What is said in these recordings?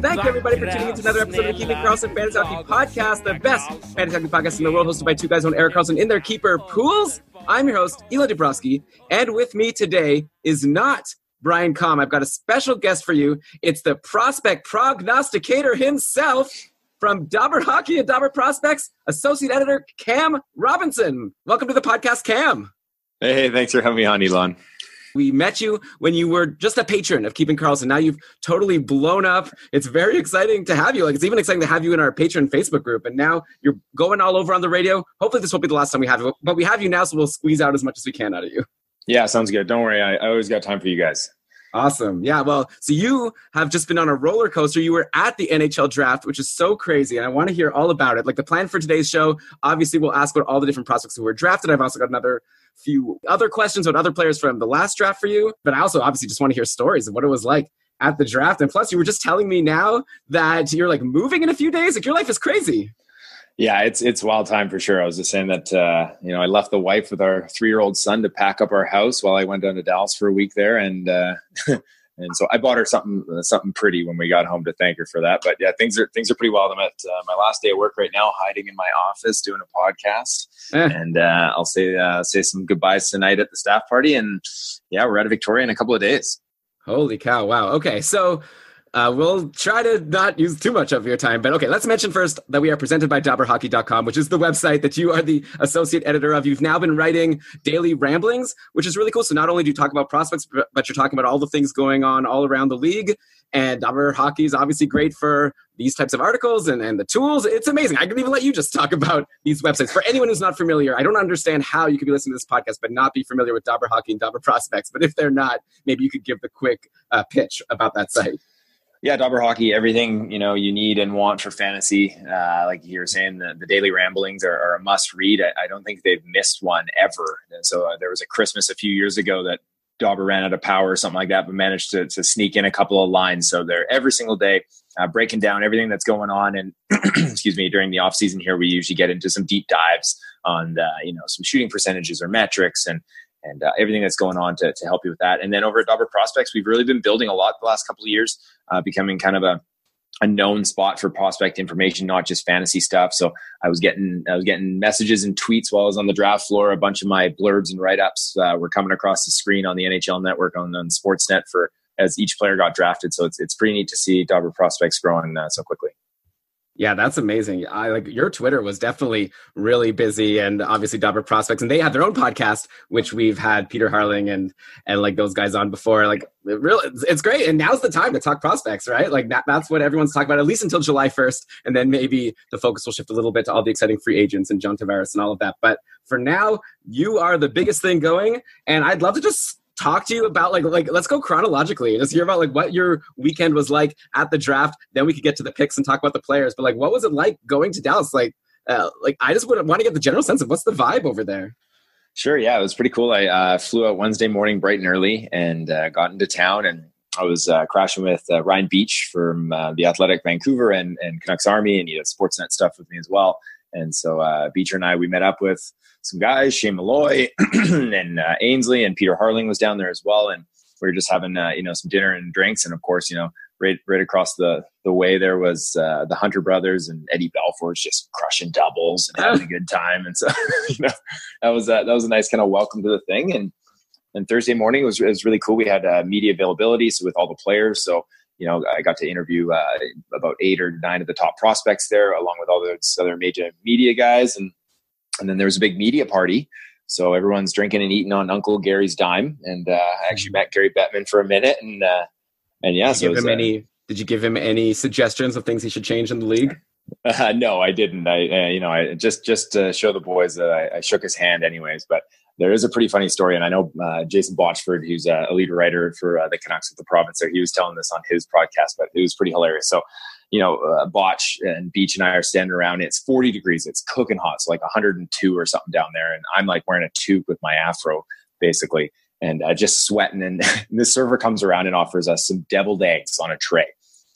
Thank you, everybody, for tuning in to another episode of the Keeping Karlsson Fantasy Hockey Podcast, the best fantasy hockey podcast in the world, hosted by two guys named Erik Karlsson in their keeper pools. I'm your host, Eli Dubrowski, and with me today is not Brian Com. I've got a special guest for you. It's the prospect prognosticator himself from Dobber Hockey and Dobber Prospects, associate editor Cam Robinson. Welcome to the podcast, Cam. Hey, hey, thanks for having me on, Elon. We met you when you were just a patron of Keeping Karlsson. Now you've totally blown up. It's very exciting to have you. Like it's even exciting to have you in our patron Facebook group. And now you're going all over on the radio. Hopefully this won't be the last time we have you, but we have you now, so we'll squeeze out as much as we can out of you. Yeah, sounds good. Don't worry, I, I always got time for you guys. Awesome. Yeah. Well, so you have just been on a roller coaster. You were at the NHL draft, which is so crazy. And I want to hear all about it. Like the plan for today's show, obviously, we'll ask about all the different prospects who were drafted. I've also got another few other questions about other players from the last draft for you. But I also obviously just want to hear stories of what it was like at the draft. And plus, you were just telling me now that you're like moving in a few days. Like your life is crazy. Yeah, it's it's wild time for sure. I was just saying that uh, you know I left the wife with our three year old son to pack up our house while I went down to Dallas for a week there, and uh, and so I bought her something something pretty when we got home to thank her for that. But yeah, things are things are pretty wild. I'm at uh, my last day of work right now, hiding in my office doing a podcast, Eh. and uh, I'll say uh, say some goodbyes tonight at the staff party, and yeah, we're out of Victoria in a couple of days. Holy cow. Wow. Okay. So uh, we'll try to not use too much of your time. But okay, let's mention first that we are presented by DobberHockey.com, which is the website that you are the associate editor of. You've now been writing daily ramblings, which is really cool. So not only do you talk about prospects, but you're talking about all the things going on all around the league. And Dobber Hockey is obviously great for these types of articles and, and the tools. It's amazing. I can even let you just talk about these websites. For anyone who's not familiar, I don't understand how you could be listening to this podcast but not be familiar with Dobber Hockey and Dobber Prospects. But if they're not, maybe you could give the quick uh, pitch about that site. Yeah, Dobber Hockey, everything you know you need and want for fantasy. Uh, like you were saying, the, the daily ramblings are, are a must read. I, I don't think they've missed one ever. And so uh, there was a Christmas a few years ago that Dobber ran out of power or something like that, but managed to, to sneak in a couple of lines. So they're every single day uh, breaking down everything that's going on. And excuse me, during the off season here, we usually get into some deep dives on the, you know some shooting percentages or metrics and and uh, everything that's going on to, to help you with that. And then over at Dobber Prospects, we've really been building a lot the last couple of years, uh, becoming kind of a a known spot for prospect information, not just fantasy stuff. So I was getting I was getting messages and tweets while I was on the draft floor. A bunch of my blurbs and write ups uh, were coming across the screen on the NHL Network on, on Sportsnet for as each player got drafted. So it's it's pretty neat to see Dobber prospects growing uh, so quickly. Yeah, that's amazing. I like your Twitter was definitely really busy, and obviously Dobber Prospects, and they had their own podcast, which we've had Peter Harling and and like those guys on before. Like, it really, it's, great, and now's the time to talk prospects, right? Like that, that's what everyone's talking about, at least until July first, and then maybe the focus will shift a little bit to all the exciting free agents and John Tavares and all of that. But for now, you are the biggest thing going, and I'd love to just talk to you about like like let's go chronologically. And just hear about like what your weekend was like at the draft. Then we could get to the picks and talk about the players. But like what was it like going to dallas? Like uh, like i just would want to get the general sense of what's the vibe over there. Sure, yeah, it was pretty cool. I uh, flew out Wednesday morning bright and early and uh, got into town, and I was uh, crashing with uh, Ryan Biech from uh, the Athletic Vancouver and, and Canucks Army, and he had Sportsnet stuff with me as well. And so uh, Beecher and I, we met up with some guys, Shane Malloy and uh, Ainsley, and Peter Harling was down there as well, and we were just having uh, you know some dinner and drinks, and of course, you know right right across the the way there was uh, the Hunter brothers and Eddie Belfour's just crushing doubles and having a good time. And so you know that was uh, that was a nice kind of welcome to the thing. And and Thursday morning was was really cool. We had uh, media availability, so with all the players. So you know I got to interview uh, about eight or nine of the top prospects there, along with all those other major media guys. And and then there was a big media party. So everyone's drinking and eating on Uncle Gary's dime. And uh, I actually met Gary Bettman for a minute and uh, and yeah, Did so you give was, him uh, any? Did you give him any suggestions of things he should change in the league? Uh, no, I didn't. I, uh, you know, I just just to show the boys that I, I shook his hand, anyways. But there is a pretty funny story, and I know uh, Jason Botchford, who's a lead writer for uh, the Canucks of the province, there he was telling this on his podcast, but it was pretty hilarious. So, you know, uh, Botch and Biech and I are standing around. It's 40 degrees. It's cooking hot. So like 102 or something down there, and I'm like wearing a toque with my afro, basically, and uh, just sweating. And, and this server comes around and offers us some deviled eggs on a tray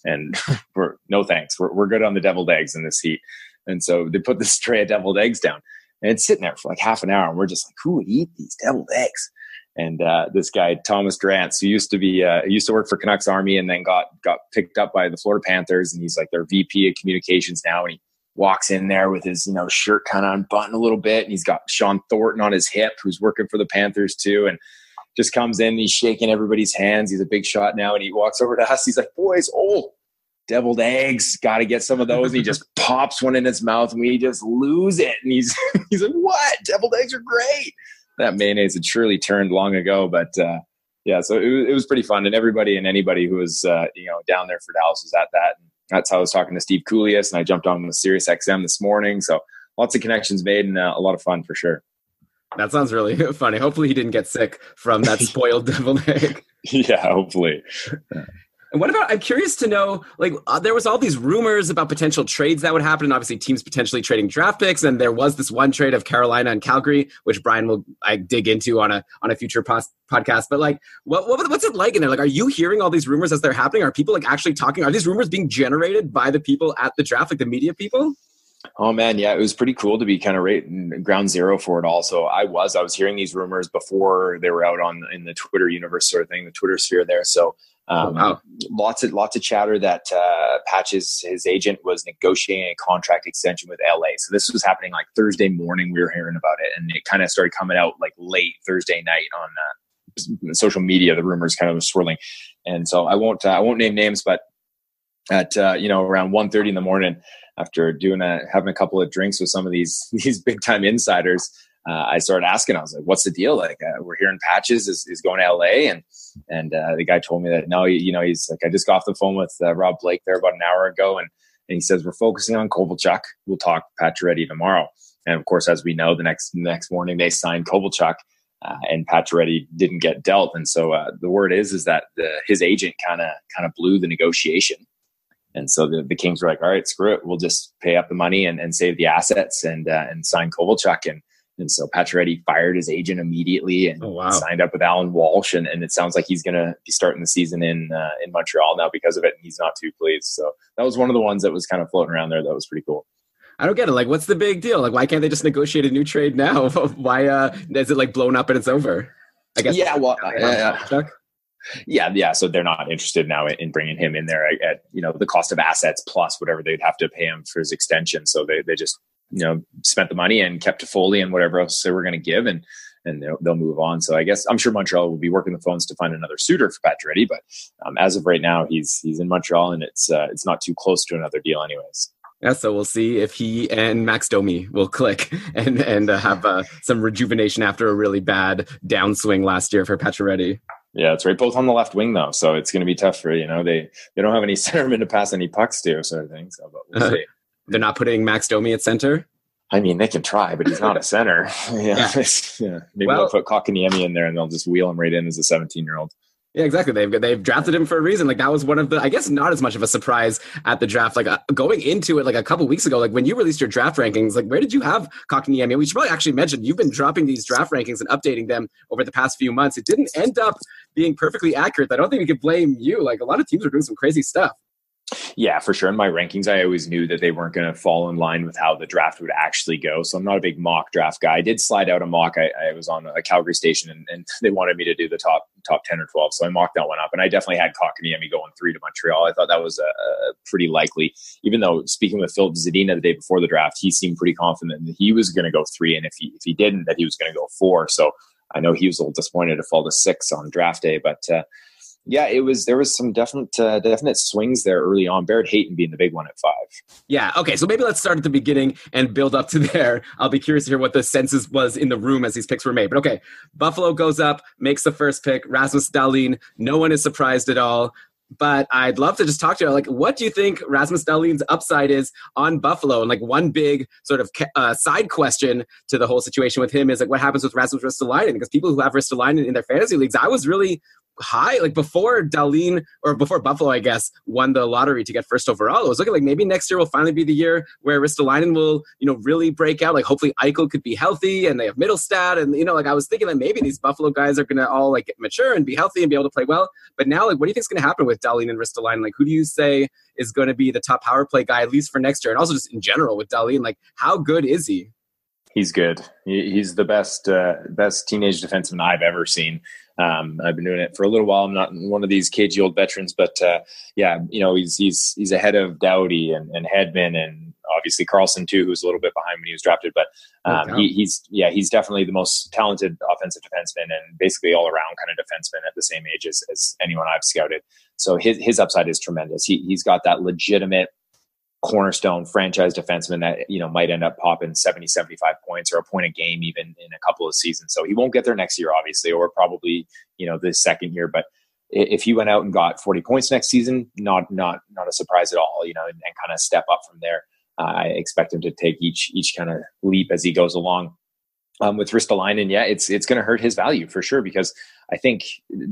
and we're no thanks. We're, we're good on the deviled eggs in this heat. And so they put this tray of deviled eggs down and it's sitting there for like half an hour. And we're just like, who would eat these deviled eggs? And uh, this guy, Thomas Drance, who used to be, uh, he used to work for Canucks Army and then got, got picked up by the Florida Panthers. And he's like their VP of communications now. And he walks in there with his, you know, shirt kind of unbuttoned a little bit. And he's got Shawn Thornton on his hip, who's working for the Panthers too. And just comes in, he's shaking everybody's hands. He's a big shot now, and he walks over to us. He's like, "Boys, oh, deviled eggs, got to get some of those." And he just pops one in his mouth, and we just lose it. And he's he's like, "What? Deviled eggs are great." That mayonnaise had surely turned long ago, but uh, yeah, so it, was- it was pretty fun, and everybody and anybody who was uh, you know down there for Dallas was at that. And that's how I was talking to Steve Kouleas, and I jumped on with Sirius XM this morning. So lots of connections made, and uh, a lot of fun for sure. That sounds really funny. Hopefully, he didn't get sick from that spoiled deviled egg. yeah, hopefully. And what about? I'm curious to know. Like, uh, there was all these rumors about potential trades that would happen, and obviously teams potentially trading draft picks. And there was this one trade of Carolina and Calgary, which Brian will I dig into on a on a future podcast. But like, what, what what's it like in there? Like, are you hearing all these rumors as they're happening? Are people like actually talking? Are these rumors being generated by the people at the draft, like the media people? Oh man, yeah, it was pretty cool to be kind of right ground zero for it all. So I was, I was hearing these rumors before they were out on in the Twitter universe sort of thing, the Twitter sphere there. So um, wow. lots of lots of chatter that uh, Patches, his agent, was negotiating a contract extension with LA. So this was happening like Thursday morning. We were hearing about it, and it kind of started coming out like late Thursday night on uh, social media. The rumors kind of swirling, and so I won't uh, I won't name names, but at uh, you know around 1.30 in the morning after doing a having a couple of drinks with some of these these big time insiders uh, i started asking i was like what's the deal like uh, we're hearing patches is, is going to la and and uh, the guy told me that no you know he's like i just got off the phone with uh, rob blake there about an hour ago and and he says we're focusing on kovalchuk. We'll talk Pacioretty tomorrow. And of course as we know the next next morning they signed kovalchuk uh, and Pacioretty didn't get dealt, and so uh, the word is is that the, his agent kind of kind of blew the negotiation, and so the, the Kings were like, "All right, screw it, we'll just pay up the money and, and save the assets and uh, and sign Kovalchuk." And and so Pacioretty fired his agent immediately and Oh, wow. signed up with Alan Walsh, and, and it sounds like he's going to be starting the season in uh, in Montreal now because of it, and he's not too pleased. So that was one of the ones that was kind of floating around there. That was pretty cool. I don't get it. Like, what's the big deal? Like, why can't they just negotiate a new trade now? why uh, is it like blown up and it's over? I guess. Yeah, well, uh, Chuck? Yeah, yeah. So they're not interested now in bringing him in there at, at you know the cost of assets plus whatever they'd have to pay him for his extension. So they they just you know spent the money and kept Foley and whatever else they were going to give, and and they'll, they'll move on. So I guess I'm sure Montreal will be working the phones to find another suitor for Pacioretty, but um, as of right now, he's he's in Montreal and it's uh, it's not too close to another deal, anyways. Yeah, so we'll see if he and Max Domi will click and and uh, have uh, some rejuvenation after a really bad downswing last year for Pacioretty. Yeah, that's right. Both on the left wing though, so it's going to be tough for you know they they don't have any centermen to pass any pucks to, sort of thing. So, but we'll see. They're not putting Max Domi at center. I mean, they can try, but he's not a center. yeah, Yeah. yeah. Maybe Well- they'll put Kotkaniemi in there and they'll just wheel him right in as a 17 year old. Yeah, exactly. They've they've drafted him for a reason. Like that was one of the, I guess, not as much of a surprise at the draft. Like uh, going into it, like a couple weeks ago, like when you released your draft rankings, like where did you have Kotkaniemi? We should probably actually mention you've been dropping these draft rankings and updating them over the past few months. It didn't end up being perfectly accurate. I don't think we could blame you. Like a lot of teams are doing some crazy stuff. Yeah, for sure. In my rankings, I always knew that they weren't going to fall in line with how the draft would actually go. So I'm not a big mock draft guy. I did slide out a mock. I, I was on a Calgary station and, and, they wanted me to do the top top 10 or 12. So I mocked that one up. And I definitely had Kotkaniemi going three to Montreal. I thought that was a, pretty likely, even though speaking with Filip Zadina the day before the draft, he seemed pretty confident that he was going to go three. And if he, if he didn't, that he was going to go four. So I know he was a little disappointed to fall to six on draft day, but uh, yeah, it was there was some definite uh, definite swings there early on. Barrett Hayton being the big one at five. Yeah. Okay. So maybe let's start at the beginning and build up to there. I'll be curious to hear what the census was in the room as these picks were made. But okay, Buffalo goes up, makes the first pick. Rasmus Dahlin. No one is surprised at all. But I'd love to just talk to you. Like, what do you think Rasmus Dahlin's upside is on Buffalo? And like one big sort of uh, side question to the whole situation with him is like, what happens with Rasmus Ristolainen? Because people who have Ristolainen in their fantasy leagues, I was really high. Like before Dahlin or before Buffalo, I guess, won the lottery to get first overall. It was looking like maybe next year will finally be the year where Ristolainen will, you know, really break out. Like hopefully Eichel could be healthy and they have Mittelstadt. And, you know, like I was thinking that maybe these Buffalo guys are going to all like mature and be healthy and be able to play well. But now, like, what do you think is going to happen with Dahlin and Ristolainen? Like, who do you say is going to be the top power play guy, at least for next year? And also just in general with Dahlin, like, how good is he? He's good. He's the best, uh, best teenage defenseman I've ever seen. Um, I've been doing it for a little while. I'm not one of these cagey old veterans, but uh, yeah, you know, he's he's he's ahead of Doughty and, and Hedman and obviously Carlson too, who's a little bit behind when he was drafted. But um, he, he's yeah, he's definitely the most talented offensive defenseman and basically all around kind of defenseman at the same age as, as anyone I've scouted. So his his upside is tremendous. He he's got that legitimate cornerstone franchise defenseman that you know might end up popping 70 75 points or a point a game even in a couple of seasons. So he won't get there next year obviously or probably you know this second year. But if he went out and got 40 points next season not not not a surprise at all you know and, and kind of step up from there. Uh, i expect him to take each each kind of leap as he goes along um, with Ristolainen, yeah, it's it's going to hurt his value for sure because I think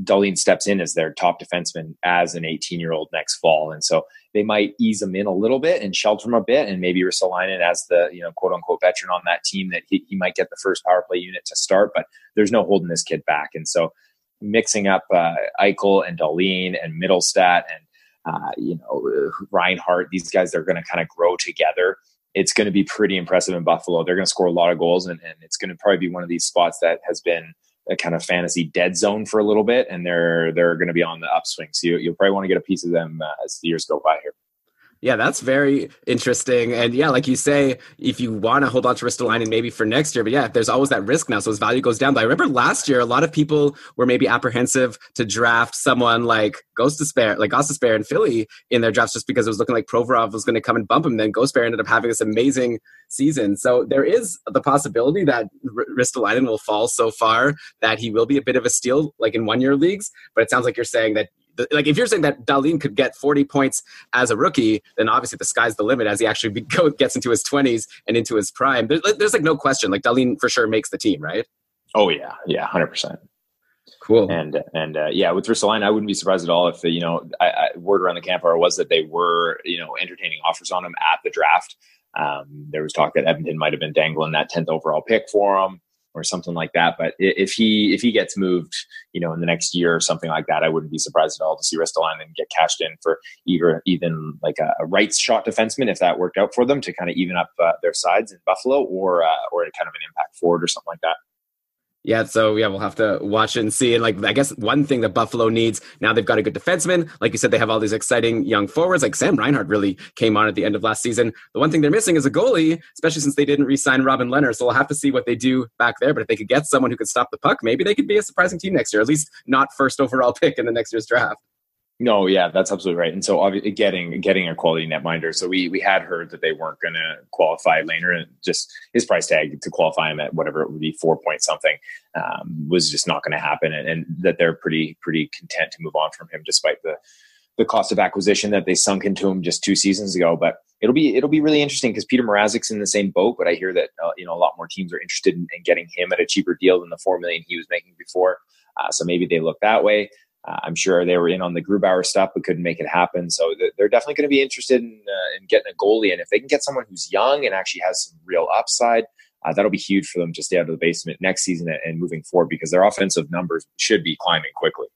Dahlin steps in as their top defenseman as an 18 year old next fall, and so they might ease him in a little bit and shelter him a bit, and maybe Ristolainen as the you know quote unquote veteran on that team that he, he might get the first power play unit to start, but there's no holding this kid back, and so mixing up uh, Eichel and Dahlin and Mittelstadt and uh, you know Reinhart, these guys are going to kind of grow together it's going to be pretty impressive in Buffalo. They're going to score a lot of goals, and, and it's going to probably be one of these spots that has been a kind of fantasy dead zone for a little bit, and they're they're going to be on the upswing. So you, will probably want to get a piece of them uh, as the years go by here. Yeah, that's very interesting. And yeah, like you say, if you want to hold on to Ristolainen maybe for next year, but yeah, there's always that risk now. So his value goes down. But I remember last year, a lot of people were maybe apprehensive to draft someone like Gostisbehere, like Gostisbehere in Philly in their drafts just because it was looking like Provorov was going to come and bump him. Then Ghost Gostisbehere ended up having this amazing season. So there is the possibility that R- Ristolainen will fall so far that he will be a bit of a steal like in one year leagues. But it sounds like you're saying that like if you're saying that Dahlin could get 40 points as a rookie, then obviously the sky's the limit as he actually go, gets into his 20s and into his prime. There's, there's like no question. Like Dahlin for sure makes the team, right? Oh yeah, yeah, hundred percent. Cool. And and uh, yeah, with Ristolainen, I wouldn't be surprised at all if you know I, I, word around the campfire was that they were you know entertaining offers on him at the draft. Um, there was talk that Edmonton might have been dangling that tenth overall pick for him or something like that. But if he if he gets moved, you know, in the next year or something like that, I wouldn't be surprised at all to see Ristolainen get cashed in for either even like a, a right shot defenseman if that worked out for them to kind of even up uh, their sides in Buffalo, or uh, or kind of an impact forward or something like that. Yeah, so yeah, we'll have to watch and see. And like, I guess one thing that Buffalo needs now, they've got a good defenseman. Like you said, they have all these exciting young forwards. Like Sam Reinhart really came on at the end of last season. The one thing they're missing is a goalie, especially since they didn't re-sign Robin Lehner. So we'll have to see what they do back there. But if they could get someone who could stop the puck, maybe they could be a surprising team next year. At least not first overall pick in the next year's draft. No, yeah, that's absolutely right. And so obviously getting getting a quality netminder. So we we had heard that they weren't going to qualify Lehner, and just his price tag to qualify him at whatever it would be four point something um, was just not going to happen, and, and, that they're pretty pretty content to move on from him despite the the cost of acquisition that they sunk into him just two seasons ago. But it'll be it'll be really interesting because Peter Mrazek's in the same boat, but I hear that uh, you know a lot more teams are interested in, in, getting him at a cheaper deal than the four million he was making before. Uh, so maybe they look that way. Uh, I'm sure they were in on the Grubauer stuff, but couldn't make it happen. So they're definitely going to be interested in, uh, in getting a goalie. And if they can get someone who's young and actually has some real upside, uh, that'll be huge for them to stay out of the basement next season and, and moving forward because their offensive numbers should be climbing quickly.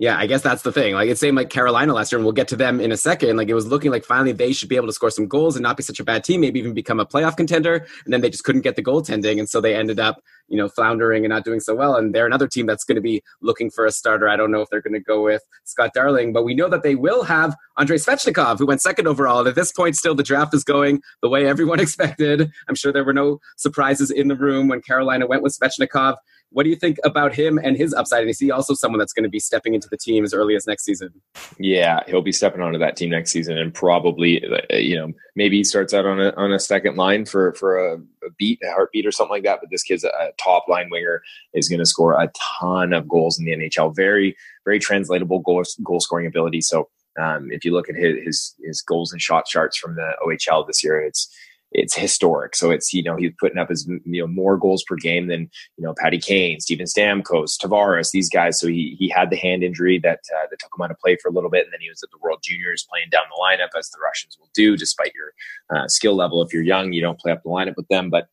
Yeah, I guess that's the thing. Like it's same like Carolina last year, and we'll get to them in a second. Like it was looking like finally they should be able to score some goals and not be such a bad team, maybe even become a playoff contender. And then they just couldn't get the goaltending, and so they ended up, you know, floundering and not doing so well. And they're another team that's going to be looking for a starter. I don't know if they're going to go with Scott Darling, but we know that they will have Andrei Svechnikov, who went second overall. And at this point, still the draft is going the way everyone expected. I'm sure there were no surprises in the room when Carolina went with Svechnikov. What do you think about him and his upside? And is he also someone that's going to be stepping into the team as early as next season? Yeah, he'll be stepping onto that team next season, and probably, uh, you know, maybe he starts out on a on a second line for for a, a beat, a heartbeat, or something like that. But this kid's a, a top line winger is going to score a ton of goals in the NHL. Very very translatable goal goal scoring ability. So um, if you look at his, his his goals and shot charts from the OHL this year, it's it's historic. So it's you know he's putting up his you know more goals per game than you know Patty Kane, Steven Stamkos, Tavares, these guys. So he he had the hand injury that uh, that took him out of play for a little bit, and then he was at the World Juniors playing down the lineup as the Russians will do, despite your uh, skill level. If you're young, you don't play up the lineup with them, but.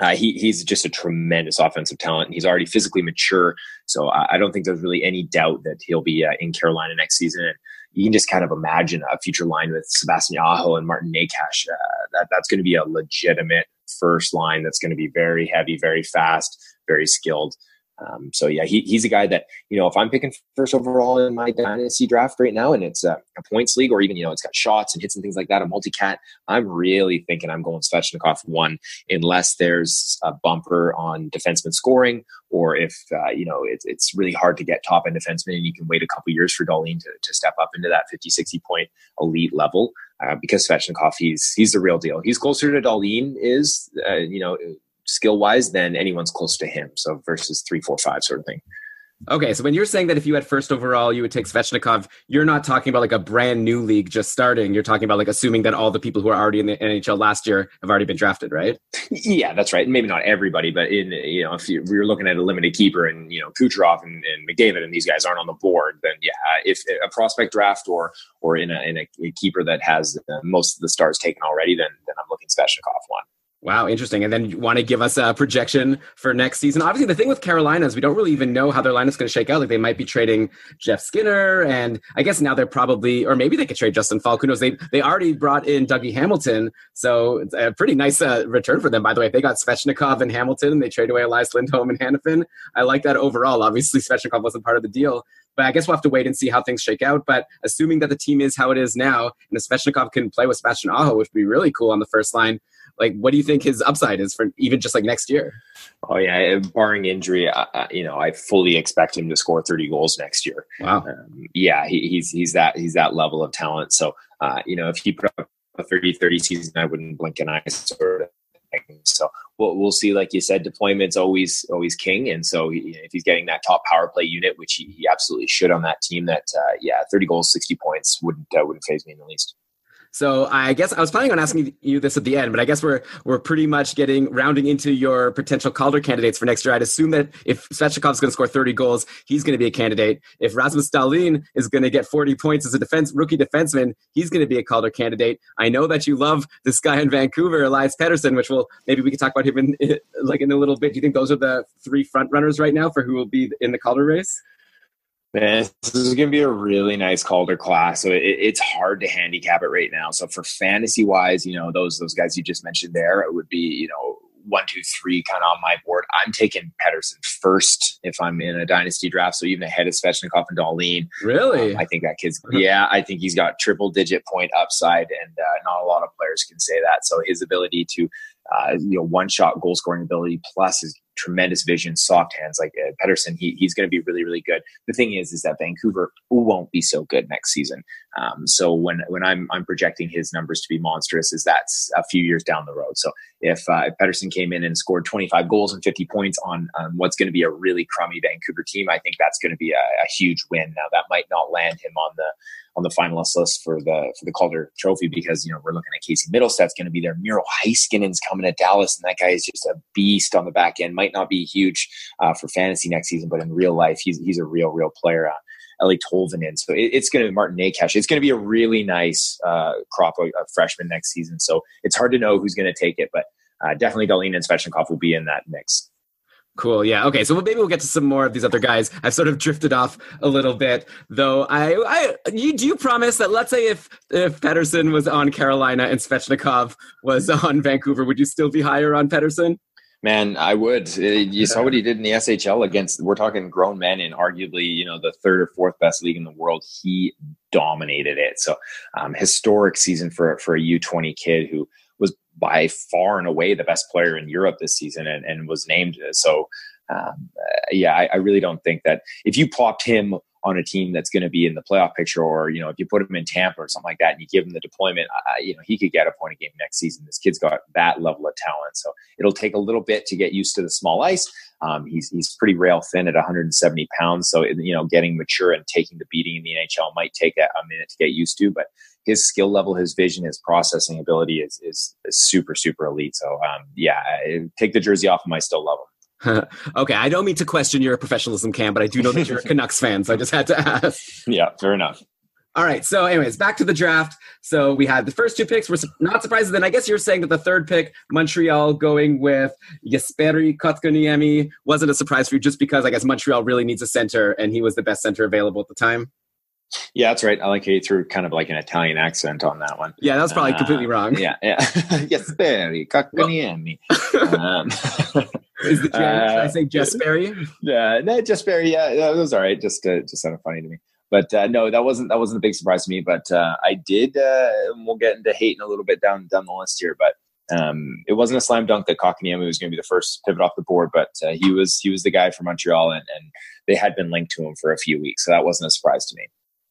Uh, he, he's just a tremendous offensive talent. And He's already physically mature, so I, I don't think there's really any doubt that he'll be uh, in Carolina next season. And you can just kind of imagine a future line with Sebastian Aho and Martin Necas. Uh, that, that's going to be a legitimate first line that's going to be very heavy, very fast, very skilled. Um, so yeah, he, he's a guy that you know if I'm picking first overall in my dynasty draft right now, and it's a, a points league, or even you know it's got shots and hits and things like that, a multi cat. I'm really thinking I'm going Svechnikov one, unless there's a bumper on defenseman scoring, or if uh, you know it, it's really hard to get top end defenseman, and you can wait a couple years for Dahlin to, to step up into that 50, 60 point elite level. Uh, because Svechnikov, he's he's the real deal. He's closer to Dahlin is, uh, you know, skill wise than anyone's close to him. So versus three, four, five sort of thing. Okay, so when you're saying that if you had first overall, you would take Svechnikov, you're not talking about like a brand new league just starting. You're talking about like assuming that all the people who are already in the NHL last year have already been drafted, right? Yeah, that's right. Maybe not everybody, but in you know, if you, we were looking at a limited keeper and you know Kucherov and, and McDavid and these guys aren't on the board, then yeah, if a prospect draft or or in a in a, keeper that has most of the stars taken already, then then I'm looking Svechnikov one. Wow, interesting. And then you want to give us a projection for next season. Obviously, the thing with Carolina is we don't really even know how their line is going to shake out. Like they might be trading Jeff Skinner, and I guess now they're probably, or maybe they could trade Justin Faulk. Who knows? They they already brought in Dougie Hamilton, so it's a pretty nice uh, return for them. By the way, if they got Svechnikov and Hamilton, and they trade away Elias Lindholm and Hanifin. I like that overall. Obviously, Svechnikov wasn't part of the deal, but I guess we'll have to wait and see how things shake out. But assuming that the team is how it is now, and Svechnikov can play with Sebastian Aho, which would be really cool on the first line like what do you think his upside is for even just like next year? Oh yeah, barring injury, I, you know, I fully expect him to score 30 goals next year. Wow. Um, yeah, he, he's he's that he's that level of talent. So, uh, you know, if he put up a 30-30 season, I wouldn't blink an eye. Sort of so we'll, we'll see. Like you said, deployment's always always king, and so he, if he's getting that top power play unit, which he, he absolutely should on that team, that uh, yeah, thirty goals, sixty points wouldn't uh, wouldn't phase me in the least. So I guess I was planning on asking you this at the end, but I guess we're we're pretty much getting rounding into your potential Calder candidates for next year. I'd assume that if Svechnikov's going to score 30 goals, he's going to be a candidate. If Rasmus Dahlin is going to get 40 points as a defense rookie defenseman, he's going to be a Calder candidate. I know that you love this guy in Vancouver, Elias Pettersson, which will maybe we can talk about him in like in a little bit. Do you think those are the three front runners right now for who will be in the Calder race? Man, this is going to be a really nice Calder class. So it, it's hard to handicap it right now. So for fantasy wise, you know, those those guys you just mentioned there, it would be, you know, one, two, three kind of on my board. I'm taking Pettersson first if I'm in a dynasty draft. So even ahead of Svechnikov and Dahlin. Really? Um, I think that kid's, yeah, I think he's got triple digit point upside and uh, not a lot of players can say that. So his ability to, uh, you know, one shot goal scoring ability plus his tremendous vision, soft hands like uh, Pettersson. He, he's going to be really, really good. The thing is, is that Vancouver won't be so good next season. Um, so when when I'm I'm projecting his numbers to be monstrous, is that's a few years down the road. So if, uh, if Pettersson came in and scored 25 goals and 50 points on, on what's going to be a really crummy Vancouver team, I think that's going to be a, a huge win. Now that might not land him on the on the finalist list for the for the Calder Trophy because you know we're looking at Casey Mittelstadt's going to be there. Miro Heiskanen's coming to Dallas, and that guy is just a beast on the back end. Might not be huge uh, for fantasy next season, but in real life, he's he's a real real player. Uh, Eeli Tolvanen. So it, it's going to be Martin Necas. It's going to be a really nice uh, crop of, of, freshmen next season. So it's hard to know who's going to take it, but uh, definitely Dahlin and Svechnikov will be in that mix. Cool. Yeah. Okay. So maybe we'll get to some more of these other guys. I've sort of drifted off a little bit, though. I, I, you do promise that let's say if if Pettersson was on Carolina and Svechnikov was on Vancouver, would you still be higher on Pettersson? Man, I would. Uh, you saw what he did in the SHL against. We're talking grown men in arguably, you know, the third or fourth best league in the world. He dominated it. So, um, historic season for for a U twenty kid who was by far and away the best player in Europe this season and, and was named. So, um, uh, yeah, I, I really don't think that if you plopped him on a team that's going to be in the playoff picture, or you know, if you put him in Tampa or something like that, and you give him the deployment, you know, he could get a point a game next season. This kid's got that level of talent, so it'll take a little bit to get used to the small ice. Um, he's he's pretty rail thin at 170 pounds, so you know, getting mature and taking the beating in the NHL might take a, a minute to get used to, but his skill level, his vision, his processing ability is is, is super super elite. So um, yeah, take the jersey off him. I still love him. okay, I don't mean to question your professionalism, Cam, but I do know that you're a Canucks fan, so I just had to ask. Yeah, fair enough. All right, so anyways, back to the draft. So we had the first two picks. We're not surprised. Then I guess you're saying that the third pick, Montreal, going with Jesperi Kotkaniemi, wasn't a surprise for you, just because I guess Montreal really needs a center, and he was the best center available at the time. Yeah, that's right. I like how you threw kind of like an Italian accent on that one. Yeah, that was probably uh, completely wrong. Yeah, yeah. Jesperi Kotkaniemi. um, is the, uh, I say Jesperi? Yeah, no, Jesperi. Yeah, that was all right. Just, uh, just sounded funny to me. But uh, no, that wasn't that wasn't a big surprise to me. But uh, I did. Uh, we'll get into Hayton a little bit down down the list here, but um, it wasn't a slam dunk that Kotkaniemi was going to be the first pivot off the board, but uh, he was he was the guy for Montreal, and, and they had been linked to him for a few weeks, so that wasn't a surprise to me.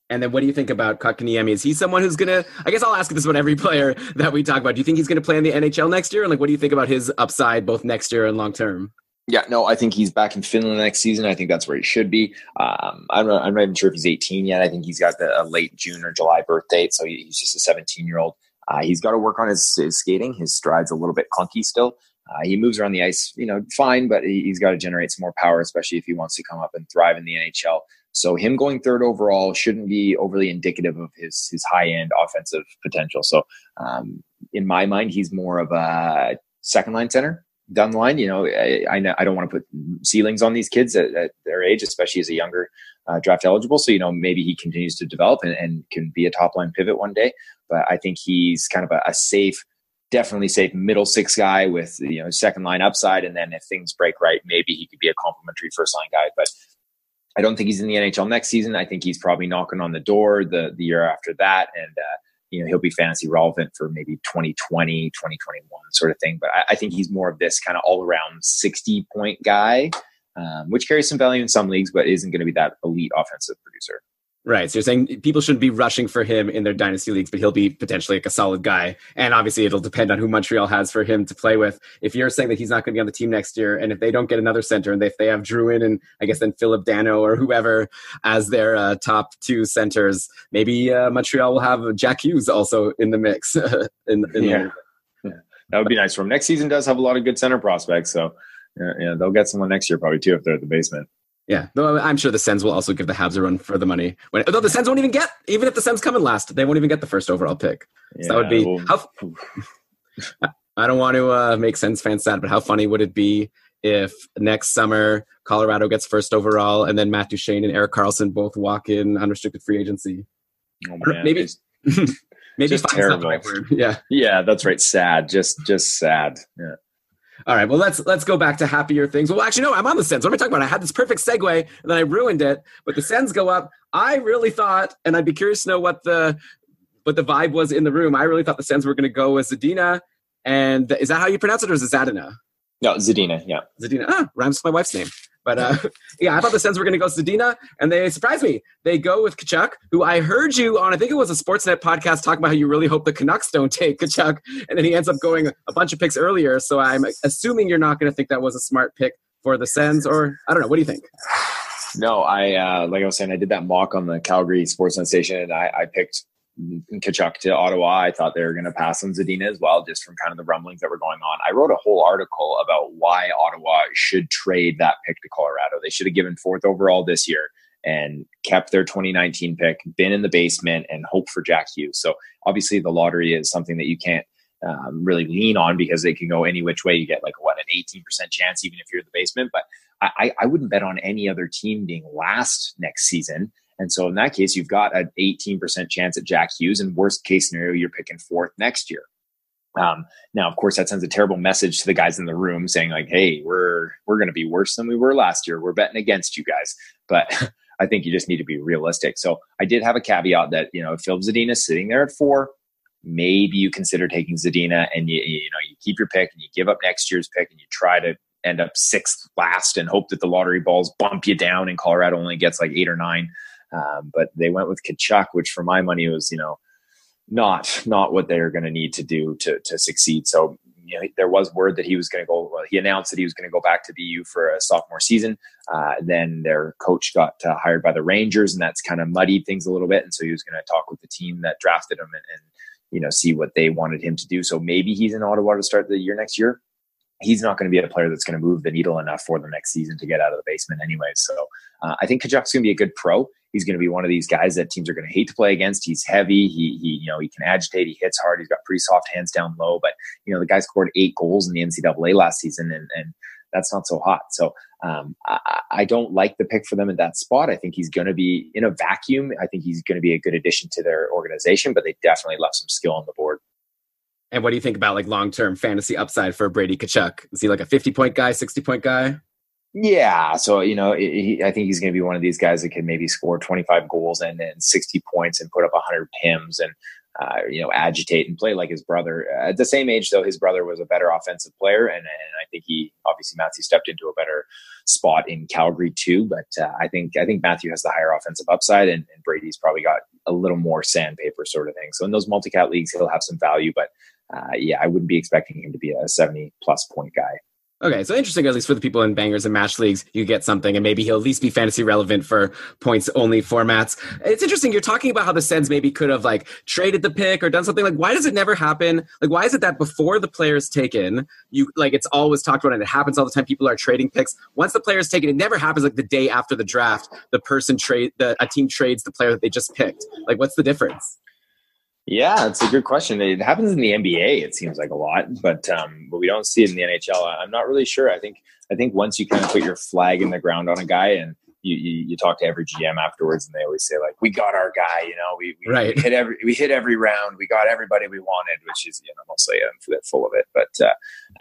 And then what do you think about Kotkaniemi? Is he someone who's to, I guess I'll ask this about every player that we talk about. Do you think he's going to play in the NHL next year? And like, what do you think about his upside both next year and long term? Yeah, no, I think he's back in Finland next season. I think that's where he should be. Um, I'm, not, I'm not even sure if he's 18 yet. I think he's got the, a late June or July birth date, so he's just a 17 year old. Uh, he's got to work on his, his, skating. His stride's a little bit clunky still. Uh, he moves around the ice, you know, fine, but he, has got to generate some more power, especially if he wants to come up and thrive in the NHL. So him going third overall shouldn't be overly indicative of his his high end offensive potential. So um, in my mind, he's more of a second line center down the line. You know, I, I, know, I don't want to put ceilings on these kids at, at their age, especially as a younger uh, draft eligible. So you know, maybe he continues to develop and, and, can be a top line pivot one day. But I think he's kind of a, a safe definitely safe middle six guy with you know second line upside and then if things break right maybe he could be a complementary first line guy but I don't think he's in the NHL next season. I think he's probably knocking on the door the, the year after that. And, uh, you know, he'll be fantasy relevant for maybe 2020, 2021 sort of thing. But I, I think he's more of this kind of all around 60 point guy, um, which carries some value in some leagues, but isn't going to be that elite offensive producer. Right. So you're saying people shouldn't be rushing for him in their dynasty leagues, but he'll be potentially like a solid guy. And obviously, it'll depend on who Montreal has for him to play with. If you're saying that he's not going to be on the team next year, and if they don't get another center, and if they have Drouin and I guess then Phillip Danault or whoever as their uh, top two centers, maybe uh, Montreal will have Jack Hughes also in the mix. in, in yeah. The- yeah. That would be nice for him. Next season does have a lot of good center prospects. So, yeah, yeah, they'll get someone next year probably too if they're at the basement. Yeah, though I'm sure the Sens will also give the Habs a run for the money. When, though the Sens won't even get, even if the Sens come in last, they won't even get the first overall pick. So that would be well, how. I don't want to uh, make Sens fans sad, but how funny would it be if next summer Colorado gets first overall and then Matt Duchene and Erik Karlsson both walk in unrestricted free agency? Oh man, maybe. maybe just terrible. Right yeah, yeah, that's right. Sad, just just sad. Yeah. All right, well let's let's go back to happier things. Well, actually, no, I'm on the Sens. What am I talking about? I had this perfect segue, and then I ruined it. But the Sens go up. I really thought, and I'd be curious to know what the what the vibe was in the room. I really thought the Sens were going to go with Zadina, and is that how you pronounce it, or is it Zadina? No, Zadina. Yeah, Zadina. Ah, rhymes with my wife's name. But uh, yeah, I thought the Sens were going to go Zadina, and they surprised me. They go with Tkachuk, who I heard you on, I think it was a Sportsnet podcast talking about how you really hope the Canucks don't take Tkachuk, and then he ends up going a bunch of picks earlier. So I'm assuming you're not going to think that was a smart pick for the Sens, or I don't know. What do you think? No, I uh, like I was saying, I did that mock on the Calgary Sportsnet station, and I, I picked Tkachuk to Ottawa. I thought they were going to pass on Zadina as well, just from kind of the rumblings that were going on. I wrote a whole article about why Ottawa should trade that pick to Colorado. They should have given fourth overall this year and kept their 2019 pick, been in the basement, and hope for Jack Hughes. So obviously, the lottery is something that you can't um, really lean on because they can go any which way. You get like what an 18% chance, even if you're in the basement. But I, I wouldn't bet on any other team being last next season. And so in that case, you've got an 18% chance at Jack Hughes. And worst case scenario, you're picking fourth next year. Um, now, of course, that sends a terrible message to the guys in the room saying like, "Hey, we're we're going to be worse than we were last year. We're betting against you guys." But I think you just need to be realistic. So I did have a caveat that you know if Phil Zadina is sitting there at four, maybe you consider taking Zadina and you you know you keep your pick and you give up next year's pick and you try to end up sixth last and hope that the lottery balls bump you down and Colorado only gets like eight or nine. Um, but they went with Tkachuk, which for my money was you know not not what they're going to need to do to to succeed. So you know, there was word that he was going to go. Well, he announced that he was going to go back to BU for a sophomore season. Uh, then their coach got uh, hired by the Rangers, and that's kind of muddied things a little bit. And so he was going to talk with the team that drafted him and, and you know see what they wanted him to do. So maybe he's in Ottawa to start the year next year. He's not going to be a player that's going to move the needle enough for the next season to get out of the basement, anyway. So uh, I think Tkachuk's going to be a good pro. He's going to be one of these guys that teams are going to hate to play against. He's heavy. He, he, you know, he can agitate. He hits hard. He's got pretty soft hands down low. But you know, the guy scored eight goals in the NCAA last season, and and that's not so hot. So um, I, I, don't like the pick for them in that spot. I think he's going to be in a vacuum. I think he's going to be a good addition to their organization, but they definitely left some skill on the board. And what do you think about like long term fantasy upside for Brady Tkachuk? Is he like a fifty point guy, sixty point guy? Yeah, so you know, he, I think he's going to be one of these guys that can maybe score 25 goals and, and 60 points and put up 100 pims and uh, you know agitate and play like his brother. At the same age, though, his brother was a better offensive player, and, and I think he obviously Matthew stepped into a better spot in Calgary too. But uh, I think I think Matthew has the higher offensive upside, and, and Brady's probably got a little more sandpaper sort of thing. So in those multi-cat leagues, he'll have some value, but uh, yeah, I wouldn't be expecting him to be a 70 plus point guy. Okay, so interesting, at least for the people in bangers and match leagues, you get something, and maybe he'll at least be fantasy relevant for points only formats. It's interesting. You're talking about how the Sens maybe could have like traded the pick or done something. Like, why does it never happen? Like, why is it that before the player's taken, you like it's always talked about and it happens all the time? People are trading picks. Once the player's taken, it never happens like the day after the draft. The person trade the a team trades the player that they just picked. Like, what's the difference? Yeah, it's a good question. It happens in the NBA. It seems like a lot, but um, but we don't see it in the NHL. I'm not really sure. I think I think once you kind of put your flag in the ground on a guy and you, you, you, talk to every GM afterwards, and they always say like, "We got our guy." You know, we, we, right. we hit every we hit every round. We got everybody we wanted, which is you know mostly um, full of it. But uh,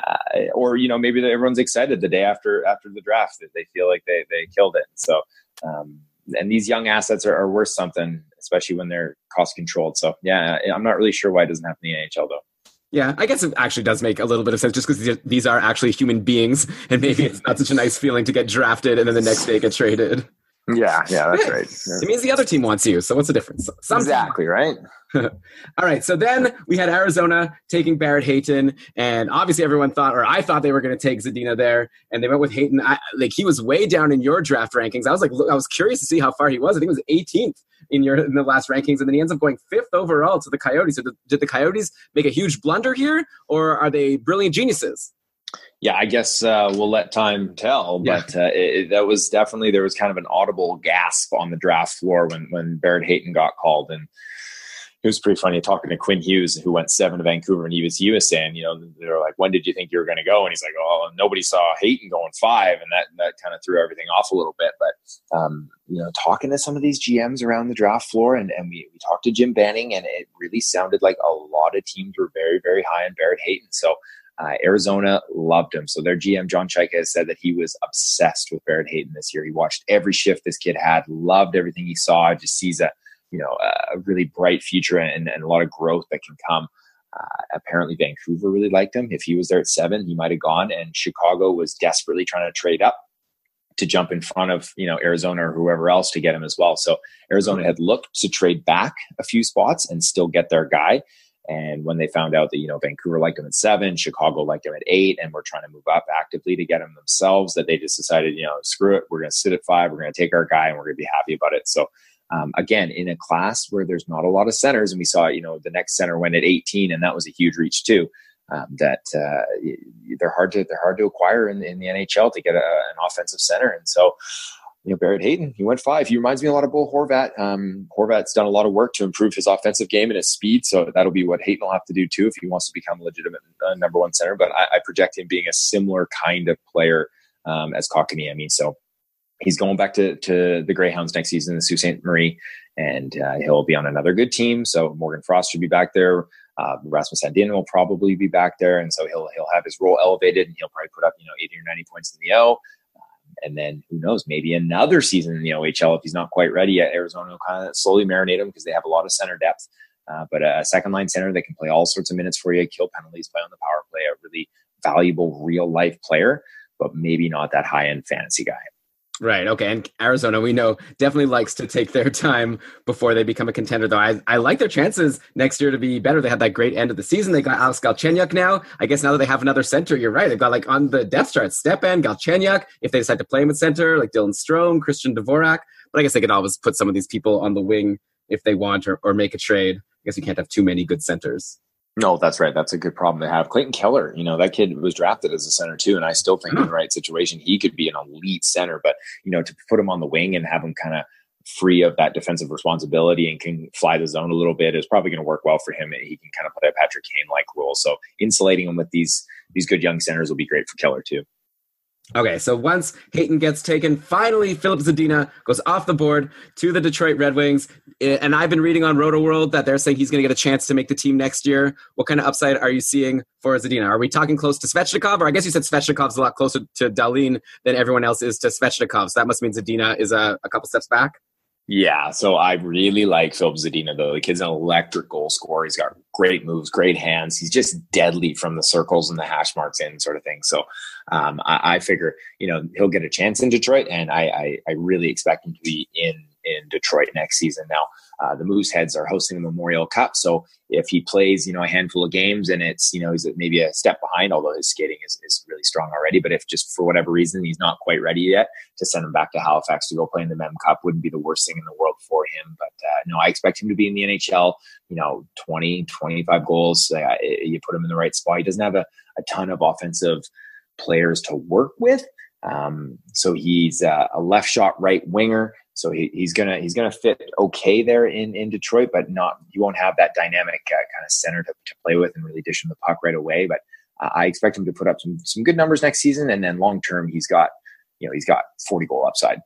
uh, or you know maybe everyone's excited the day after after the draft that they feel like they they killed it. So um, and these young assets are, are worth something, especially when they're cost controlled. So yeah, I'm not really sure why it doesn't happen in the NHL though. Yeah, I guess it actually does make a little bit of sense just because these are actually human beings, and maybe it's not such a nice feeling to get drafted and then the next day get traded. Yeah, yeah, that's right. Yeah. It means the other team wants you. So what's the difference? exactly right. All right. So then we had Arizona taking Barrett Hayton, and obviously everyone thought, or I thought they were going to take Zadina there, and they went with Hayton. I, like he was way down in your draft rankings. I was like, look, I was curious to see how far he was. I think it was 18th in your in the last rankings, and then he ends up going fifth overall to the Coyotes. So the, did the Coyotes make a huge blunder here, or are they brilliant geniuses? yeah, I guess uh, we'll let time tell. But yeah. uh, it, that was definitely there was kind of an audible gasp on the draft floor when when Barrett Hayton got called, and it was pretty funny talking to Quinn Hughes, who went seven to Vancouver, and he was he was saying, you know, they were like, when did you think you were going to go? And he's like, oh, nobody saw Hayton going five, and that that kind of threw everything off a little bit. But um, you know, talking to some of these GMs around the draft floor, and and we we talked to Jim Benning, and it really sounded like a lot of teams were very very high on Barrett Hayton. So uh, Arizona loved him. So their GM, John Chayka, has said that he was obsessed with Barrett Hayton this year. He watched every shift this kid had, loved everything he saw, just sees a, you know, a really bright future and, and a lot of growth that can come. Uh, apparently Vancouver really liked him. If he was there at seven, he might have gone. And Chicago was desperately trying to trade up to jump in front of you know Arizona or whoever else to get him as well. So Arizona had looked to trade back a few spots and still get their guy. And when they found out that, you know, Vancouver liked him at seven, Chicago liked him at eight, and we're trying to move up actively to get him themselves, that they just decided, you know, screw it. We're going to sit at five. We're going to take our guy and we're going to be happy about it. So, um, again, in a class where there's not a lot of centers, and we saw, you know, the next center went at 18, and that was a huge reach too. Um, that uh, they're hard to they're hard to acquire in, in the NHL to get a, an offensive center, and so you know, Barrett Hayton he went five. He reminds me a lot of Bo Horvat. Um, Horvat's done a lot of work to improve his offensive game and his speed. So that'll be what Hayton will have to do too if he wants to become a legitimate uh, number one center. But I, I, project him being a similar kind of player um, as Kotkaniemi. So he's going back to, to the Greyhounds next season, in the Sault Ste. Marie, and uh, he'll be on another good team. So Morgan Frost should be back there. Uh, Rasmus Sandin will probably be back there, and so he'll he'll have his role elevated, and he'll probably put up you know eighty or ninety points in the O and then who knows, maybe another season in the OHL if he's not quite ready yet. Arizona will kind of slowly marinate him because they have a lot of center depth. Uh, but a second line center that can play all sorts of minutes for you, kill penalties, play on the power play, a really valuable real life player, but maybe not that high end fantasy guy. Right. Okay. And Arizona, we know, definitely likes to take their time before they become a contender. Though I, I like their chances next year to be better. They had that great end of the season. They got Alex Galchenyuk now. I guess now that they have another center, you're right. They've got like on the depth chart, Stepan, Galchenyuk. If they decide to play him at center, like Dylan Strome, Christian Dvorak. But I guess they could always put some of these people on the wing if they want or, or make a trade. I guess you can't have too many good centers. No, that's right. That's a good problem to have. Clayton Keller, you know, that kid was drafted as a center too, and I still think in the hmm. right situation he could be an elite center. But you know, to put him on the wing and have him kind of free of that defensive responsibility and can fly the zone a little bit is probably going to work well for him. He can kind of play a Patrick Kane like role. So insulating him with these these good young centers will be great for Keller too. Okay, so once Hayton gets taken, finally Filip Zadina goes off the board to the Detroit Red Wings. Eh, and I've been reading on Rotoworld that they're saying he's going to get a chance to make the team next year. What kind of upside are you seeing for Zadina? Are we talking close to Svechnikov? Or I guess you said Svechnikov's a lot closer to Dahlin than everyone else is to Svechnikov. So that must mean Zadina is a, a couple steps back. Yeah, so I really like Filip Zadina though. The kid's an electric goal scorer. He's got great moves, great hands. He's just deadly from the circles and the hash marks in sort of thing. So um, I, I, figure you know he'll get a chance in Detroit, and I, I, I really expect him to be in in Detroit next season. Now, uh, the Mooseheads are hosting the Memorial Cup, so if he plays, you know, a handful of games and it's, you know, he's maybe a step behind, although his skating is, is really strong already. But if just for whatever reason he's not quite ready yet, to send him back to Halifax to go play in the Mem Cup wouldn't be the worst thing in the world for him. But uh, no, I expect him to be in the NHL. You know, 20, 25 goals. Uh, you put him in the right spot. He doesn't have a, a ton of offensive players to work with. Um, so he's uh, a left shot right winger. So he, he's gonna he's gonna fit okay there in in Detroit, but not you won't have that dynamic uh, kind of center to, to play with and really dish him the puck right away. But uh, I expect him to put up some some good numbers next season, and then long term he's got you know he's got forty goal upside.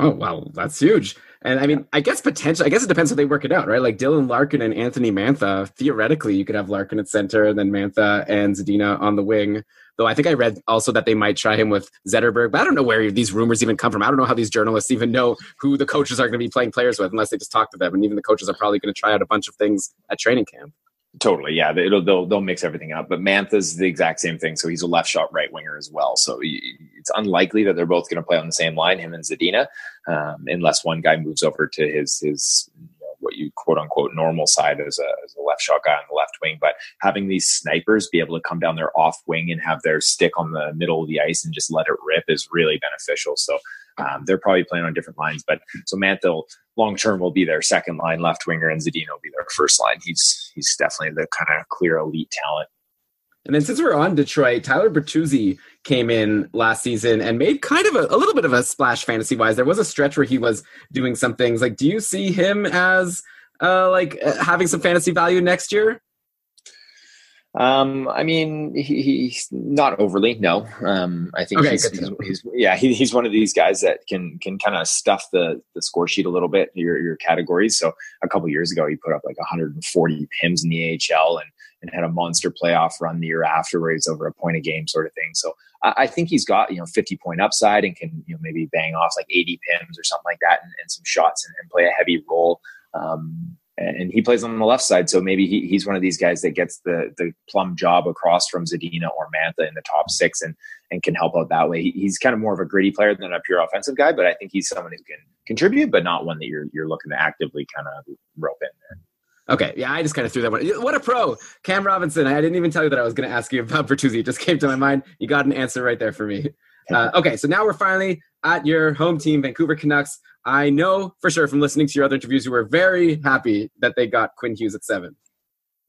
Oh wow, that's huge. And I mean, I guess potentially, I guess it depends how they work it out, right? Like Dylan Larkin and Anthony Mantha. Theoretically, you could have Larkin at center, and then Mantha and Zadina on the wing. Though I think I read also that they might try him with Zetterberg, but I don't know where these rumors even come from. I don't know how these journalists even know who the coaches are going to be playing players with unless they just talk to them. And even the coaches are probably going to try out a bunch of things at training camp. Totally, yeah. It'll, they'll they'll mix everything up. But Mantha's the exact same thing. So he's a left shot right winger as well. So it's unlikely that they're both going to play on the same line, him and Zadina, um, unless one guy moves over to his his what you quote unquote normal side as a, as a left shot guy on the left wing. But having these snipers be able to come down their off wing and have their stick on the middle of the ice and just let it rip is really beneficial. So um, they're probably playing on different lines. But so Mantha long term will be their second line left winger, and Zadina will be their first line. He's he's definitely the kind of clear elite talent. And then since we're on Detroit, Tyler Bertuzzi came in last season and made kind of a, a little bit of a splash fantasy wise. There was a stretch where he was doing some things. Like, do you see him as uh, like uh, having some fantasy value next year? Um, I mean, he, he's not overly. No, um, I think okay, he's, he's, he's, yeah, he, he's one of these guys that can can kind of stuff the the score sheet a little bit your your categories. So a couple years ago, he put up like 140 pims in the AHL and and had a monster playoff run the year after where he's over a point a game sort of thing. So I, I, think he's got, you know, 50 point upside and can, you know, maybe bang off like 80 pims or something like that and, and some shots and, and, play a heavy role. Um, and he plays on the left side. So maybe he, he's one of these guys that gets the the plum job across from Zadina or Mantha in the top six and and can help out that way. He, he's kind of more of a gritty player than a pure offensive guy, but I think he's someone who can contribute, but not one that you're you're looking to actively kind of rope in there. Okay, yeah, I just kind of threw that one. What a pro, Cam Robinson. I didn't even tell you that I was going to ask you about Bertuzzi. It just came to my mind. You got an answer right there for me. Uh, okay, so now we're finally at your home team, Vancouver Canucks. I know for sure from listening to your other interviews, you were very happy that they got Quinn Hughes at seven.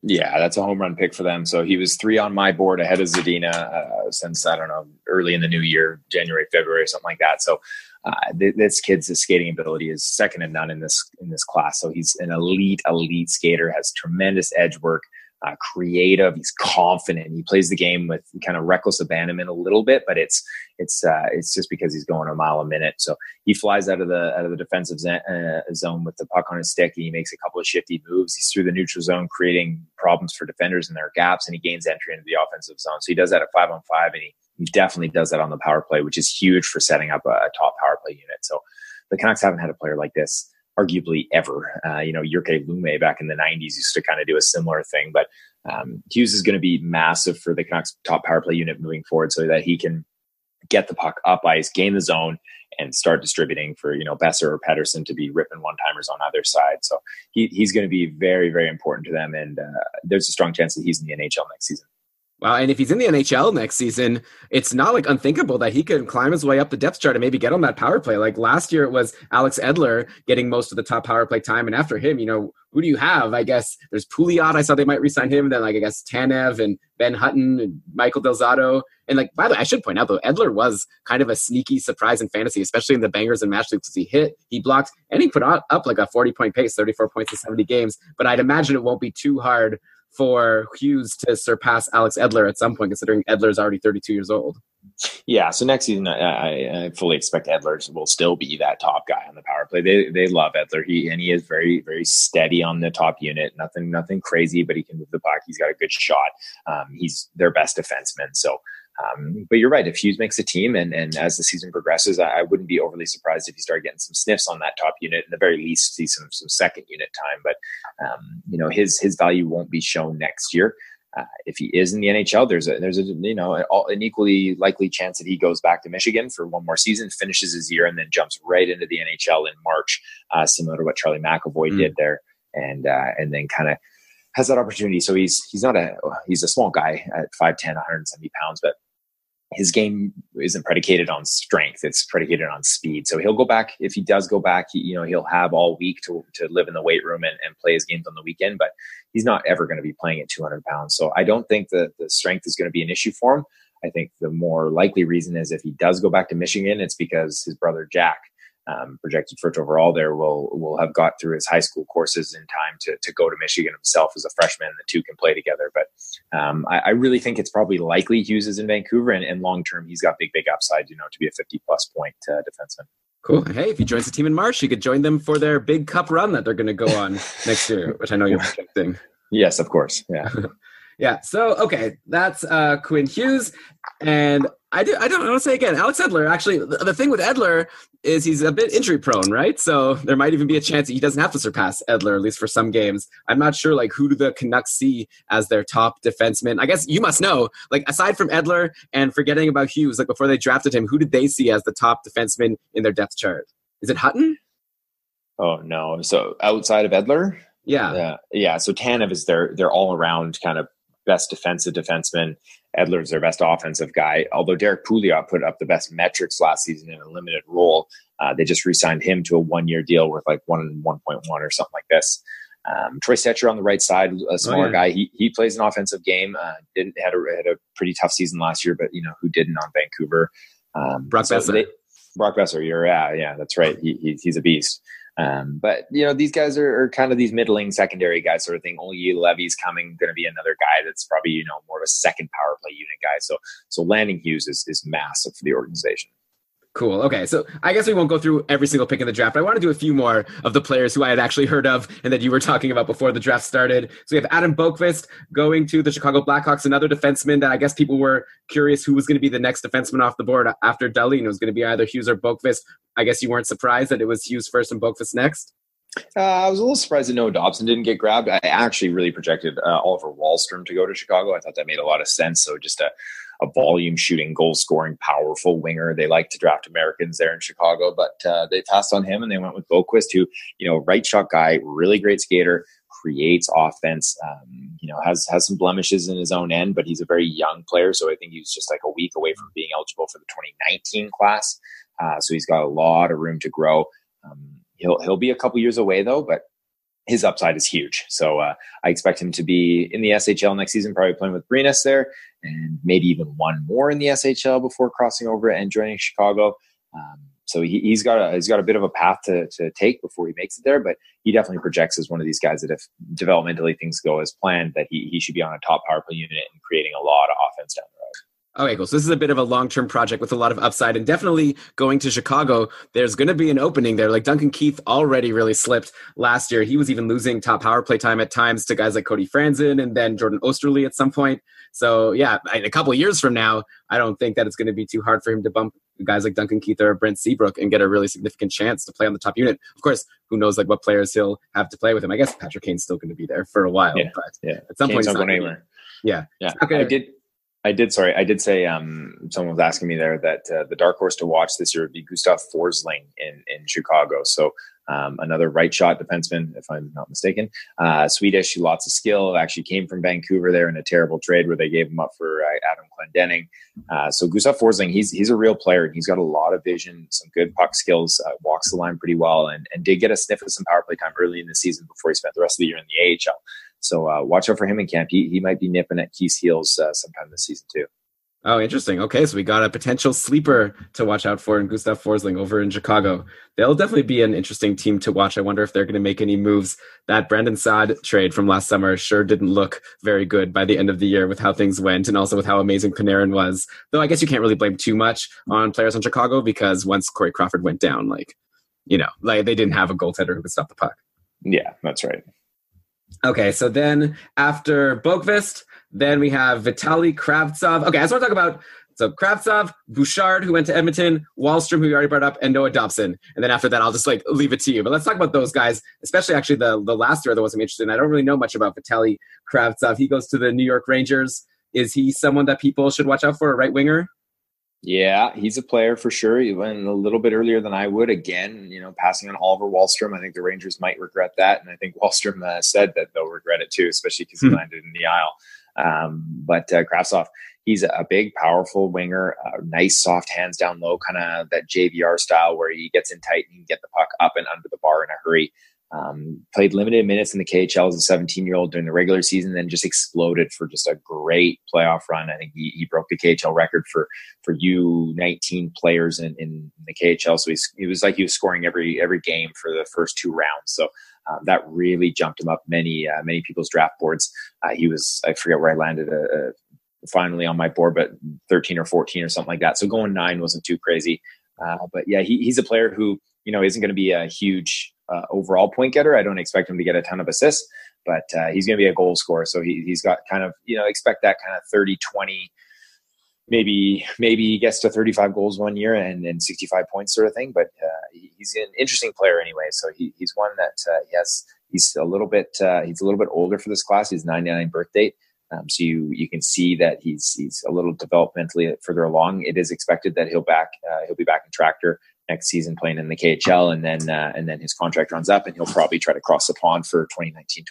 Yeah, that's a home run pick for them. So he was three on my board ahead of Zadina uh, since I don't know early in the new year, January, February, something like that. So uh, th- this kid's skating ability is second to none in this in this class. So he's an elite, elite skater, has tremendous edge work, uh, creative. He's confident. He plays the game with kind of reckless abandonment a little bit, but it's it's uh, it's just because he's going a mile a minute. So he flies out of the out of the defensive uh, zone with the puck on his stick. He makes a couple of shifty moves. He's through the neutral zone, creating problems for defenders in their gaps, and he gains entry into the offensive zone. So he does that at five on five, and he he definitely does that on the power play, which is huge for setting up a, a top power play unit. So the Canucks haven't had a player like this arguably ever. Uh, you know, Jyrki Lumme back in the 90s used to kind of do a similar thing, but um, Hughes is going to be massive for the Canucks top power play unit moving forward so that he can get the puck up ice, gain the zone, and start distributing for, you know, Boeser or Pettersson to be ripping one timers on either side. So he, he's going to be very, very important to them. And uh, there's a strong chance that he's in the NHL next season. Wow, and if he's in the NHL next season, it's not like unthinkable that he could climb his way up the depth chart and maybe get on that power play. Like last year, it was Alex Edler getting most of the top power play time, and after him, you know, who do you have? I guess there's Pouliot. I saw they might resign him. Then like I guess Tanev and Ben Hutton and Michael Del Zotto. And like by the way, I should point out though, Edler was kind of a sneaky surprise in fantasy, especially in the bangers and match leagues. Because he hit, he blocked, and he put up like a 40 point pace, 34 points in 70 games. But I'd imagine it won't be too hard for Hughes to surpass Alex Edler at some point, considering Edler is already 32 years old. Yeah, so next season, I, I, fully expect Edler will still be that top guy on the power play. They they love Edler. He and he is very very steady on the top unit. Nothing nothing crazy, but he can move the puck. He's got a good shot. Um, he's their best defenseman. So um, but you're right. If Hughes makes a team, and, and as the season progresses, I, I, wouldn't be overly surprised if he started getting some sniffs on that top unit. In the very least, see some some second unit time. But um, you know, his his value won't be shown next year. Uh, if he is in the NHL, there's a there's a you know an equally likely chance that he goes back to Michigan for one more season, finishes his year, and then jumps right into the NHL in March, uh, similar to what Charlie McAvoy mm. did there, and uh, and then kind of has that opportunity. So he's he's not a he's a small guy at 5'10", 170 pounds, but his game isn't predicated on strength it's predicated on speed. So he'll go back if he does go back he, you know he'll have all week to, to live in the weight room and, and play his games on the weekend but he's not ever going to be playing at 200 pounds. So i don't think that the strength is going to be an issue for him. I think the more likely reason is if he does go back to michigan it's because his brother jack um, projected first overall there will will have got through his high school courses in time to, to go to Michigan himself as a freshman. The two can play together, but um, I, I, really think it's probably likely Hughes is in Vancouver, and, and long term he's got big big upside. You know, to be a fifty plus point uh, defenseman. Cool. Hey, if he joins the team in March, you could join them for their big cup run that they're going to go on next year, which I know you're projecting. Yes, of course. Yeah. yeah. So okay, that's uh, Quinn Hughes, and I do. I don't want to say again. Alex Edler. Actually, the, the, thing with Edler is he's a bit injury prone, right? So there might even be a chance that he doesn't have to surpass Edler at least for some games. I'm not sure. Like, who do the Canucks see as their top defenseman? I guess you must know. Like, aside from Edler and forgetting about Hughes, like before they drafted him, who did they see as the top defenseman in their depth chart? Is it Hutton? Oh no! So outside of Edler, yeah, yeah, yeah. So Tanev is their their all around kind of best defensive defenseman. Edler's their best offensive guy. Although Derrick Pouliot put up the best metrics last season in a limited role, uh, they just re-signed him to a one-year deal worth like one and one point one or something like this. Um, Troy Stecher on the right side, a smaller oh, yeah. guy. He he plays an offensive game. Uh, didn't had a had a pretty tough season last year, but you know who didn't on Vancouver. Um, Brock so Boeser. They, Brock Boeser, you're yeah, yeah, that's right. He, he he's a beast. Um, but you know, these guys are, are, kind of these middling secondary guys sort of thing. Olli Juolevi's coming, going to be another guy that's probably you know more of a second power play unit guy. So so landing Hughes is is massive for the organization. Cool. Okay. So I guess we won't go through every single pick in the draft. I want to do a few more of the players who I had actually heard of and that you were talking about before the draft started. So we have Adam Boqvist going to the Chicago Blackhawks, another defenseman that I guess people were curious who was going to be the next defenseman off the board after Dahlin. It was going to be either Hughes or Boqvist. I guess you weren't surprised that it was Hughes first and Boqvist next? Uh, I was a little surprised that Noah Dobson didn't get grabbed. I actually really projected uh, Oliver Wahlstrom to go to Chicago. I thought that made a lot of sense. So just a a volume shooting, goal scoring, powerful winger. They like to draft Americans there in Chicago, but uh, they passed on him and they went with Boqvist, who, you know, right shot guy, really great skater, creates offense. Um, you know, has has some blemishes in his own end, but he's a very young player. So I think he's just like a week away from being eligible for the 2019 class. Uh, so he's got a lot of room to grow. Um, he'll he'll be a couple years away though, but his upside is huge. So uh, I expect him to be in the SHL next season, probably playing with Brynäs there, and maybe even one more in the SHL before crossing over and joining Chicago. Um, so he, he's got a he's got a bit of a path to to take before he makes it there, but he definitely projects as one of these guys that if developmentally things go as planned, that he he should be on a top power play unit and creating a lot of offense down the road. Okay, cool. So this is a bit of a long-term project with a lot of upside, and definitely going to Chicago. There's going to be an opening there. Like Duncan Keith already really slipped last year. He was even losing top power play time at times to guys like Cody Franson and then Jordan Oesterle at some point. So yeah, in a couple years from now, I don't think that it's going to be too hard for him to bump guys like Duncan Keith or Brent Seabrook and get a really significant chance to play on the top unit. Of course, who knows like what players he'll have to play with him. I guess Patrick Kane's still going to be there for a while, Yeah, but Yeah, at some Kane's point, not going anywhere. yeah, Yeah, gonna- I did. I did. Sorry, I did say. Um, someone was asking me there that uh, the dark horse to watch this year would be Gustav Forsling in in Chicago. So um, another right shot defenseman, if I'm not mistaken. Uh, Swedish, lots of skill. Actually came from Vancouver there in a terrible trade where they gave him up for uh, Adam Clendenning. Uh, so Gustav Forsling, he's he's a real player. and He's got a lot of vision, some good puck skills, uh, walks the line pretty well, and and did get a sniff of some power play time early in the season before he spent the rest of the year in the AHL. So uh, watch out for him in camp. He, he might be nipping at Keith's heels uh, sometime this season too. Oh, interesting. Okay, so we got a potential sleeper to watch out for in Gustav Forsling over in Chicago. They'll definitely be an interesting team to watch. I wonder if they're going to make any moves. That Brandon Saad trade from last summer sure didn't look very good by the end of the year with how things went and also with how amazing Panarin was. Though I guess you can't really blame too much on players on Chicago because once Corey Crawford went down, like, you know, like they didn't have a goaltender who could stop the puck. Yeah, that's right. Okay, so then after Boqvist, then we have Vitali Kravtsov. Okay, I just want to talk about so Kravtsov, Bouchard, who went to Edmonton, Wahlstrom, who you already brought up, and Noah Dobson. And then after that, I'll just like leave it to you. But let's talk about those guys, especially actually the the last year that was I'm interested in. I don't really know much about Vitali Kravtsov. He goes to the New York Rangers. Is he someone that people should watch out for, a right winger? Yeah, he's a player for sure. He went a little bit earlier than I would. Again, you know, passing on Oliver Wahlstrom. I think the Rangers might regret that, and I think Wahlstrom uh, said that they'll regret it too, especially because he Hmm. landed in the aisle. Um, but uh, Kravtsov, he's a big, powerful winger. Uh, nice, soft hands down low, kind of that JVR style where he gets in tight and he can get the puck up and under the bar in a hurry. Um, played limited minutes in the KHL as a 17 year old during the regular season, then just exploded for just a great playoff run. I think he, he broke the KHL record for for U19 players in, in the KHL. So he's, he was like he was scoring every every game for the first two rounds. So um, that really jumped him up many uh, many people's draft boards. Uh, he was I forget where I landed uh, uh, finally on my board, but 13 or 14 or something like that. So going nine wasn't too crazy. Uh, but yeah, he, he's a player who you know isn't going to be a huge uh, overall point getter. I don't expect him to get a ton of assists, but uh, he's going to be a goal scorer. So he, he's got kind of you know expect that kind of 30 20 maybe maybe he gets to 35 goals one year and, and 65 points sort of thing. But uh, he's an interesting player anyway. So he, he's one that uh, he has he's a little bit uh, he's a little bit older for this class. He's 99 birth date. Um, so you you can see that he's he's a little developmentally further along. It is expected that he'll back uh, he'll be back in Traktor next season playing in the KHL and then uh, and then his contract runs up and he'll probably try to cross the pond for 2019-20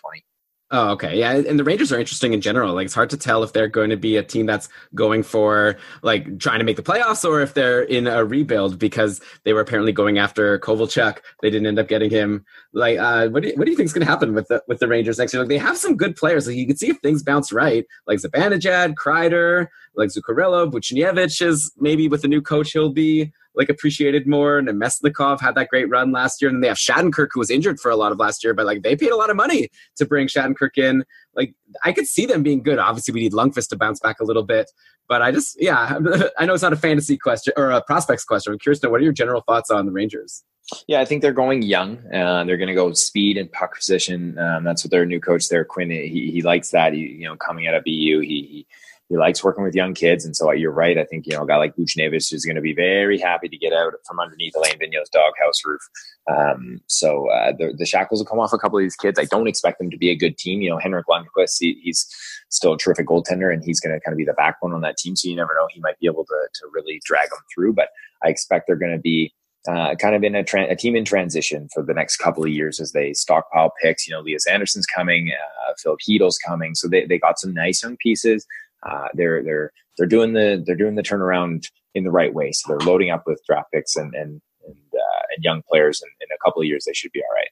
Oh, okay. Yeah. And the Rangers are interesting in general. Like, it's hard to tell if they're going to be a team that's going for, like, trying to make the playoffs or if they're in a rebuild because they were apparently going after Kovalchuk. They didn't end up getting him. Like, uh, what do you, what do you think is going to happen with the, with the Rangers next year? Like, they have some good players. Like, you can see if things bounce right, like Zibanejad, Kreider, like Zuccarello, Buchnevich is maybe with the new coach, he'll be like appreciated more. And Meslikov had that great run last year. And then they have Shattenkirk, who was injured for a lot of last year, but like they paid a lot of money to bring Shattenkirk in. Like I could see them being good. Obviously, we need Lundqvist to bounce back a little bit. But I just, yeah, I know it's not a fantasy question or a prospects question. I'm curious to know what are your general thoughts on the Rangers? Yeah, I think they're going young. Uh, they're going to go speed and puck position. Um, that's what their new coach there, Quinn. He, he likes that. He, you know, coming out of BU, he, he he likes working with young kids. And so you're right. I think you know a guy like Buchnevich is going to be very happy to get out from underneath Alain Vigneault's doghouse roof. Um, so uh, the the shackles will come off a couple of these kids. I don't expect them to be a good team. You know, Henrik Lundqvist, he, he's still a terrific goaltender, and he's going to kind of be the backbone on that team. So you never know; he might be able to to really drag them through. But I expect they're going to be uh, kind of in a, tra- a team in transition for the next couple of years as they stockpile picks. You know, Elias Andersson's coming, uh, Filip Chytil's coming, so they, they got some nice young pieces. Uh, they're they're they're doing the they're doing the turnaround in the right way. So they're loading up with draft picks and and and, uh, and young players, and in a couple of years they should be all right.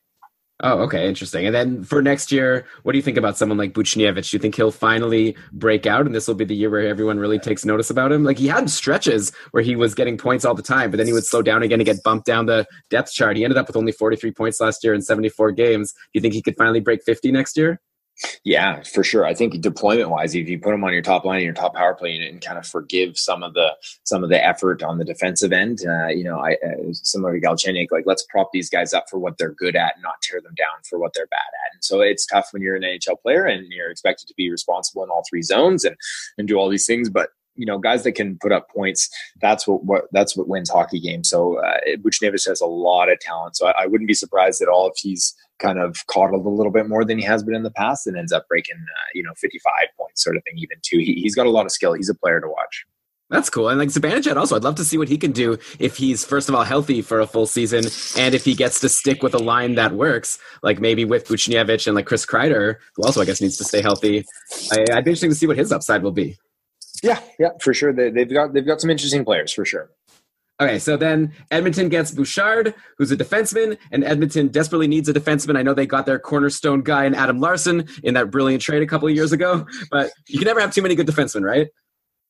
Oh, okay, interesting. And then for next year, what do you think about someone like Buchnevich? Do you think he'll finally break out, and this will be the year where everyone really takes notice about him? Like he had stretches where he was getting points all the time, but then he would slow down again and get bumped down the depth chart. He ended up with only 43 points last year in 74 games. Do you think he could finally break 50 next year? Yeah, for sure. I think deployment wise, if you put them on your top line your top power play unit and kind of forgive some of the some of the effort on the defensive end, uh, you know, I uh, similar to Galchenyuk, like let's prop these guys up for what they're good at, and not tear them down for what they're bad at. And so it's tough when you're an NHL player and you're expected to be responsible in all three zones and and do all these things, but you know, guys that can put up points, that's what, what that's what wins hockey games. So uh, Buchnevich has a lot of talent. So I, I, wouldn't be surprised at all if he's kind of coddled a little bit more than he has been in the past and ends up breaking, uh, you know, 55 points sort of thing even too. He, he's got a lot of skill. He's a player to watch. That's cool. And like Zibanejad also, I'd love to see what he can do if he's first of all healthy for a full season and if he gets to stick with a line that works, like maybe with Buchnevich and like Chris Kreider, who also I guess needs to stay healthy. I, would be interesting to see what his upside will be. Yeah, yeah, for sure. They, they've got they've got some interesting players for sure. Okay, so then Edmonton gets Bouchard, who's a defenseman, and Edmonton desperately needs a defenseman. I know they got their cornerstone guy in Adam Larsson in that brilliant trade a couple of years ago, but you can never have too many good defensemen, right?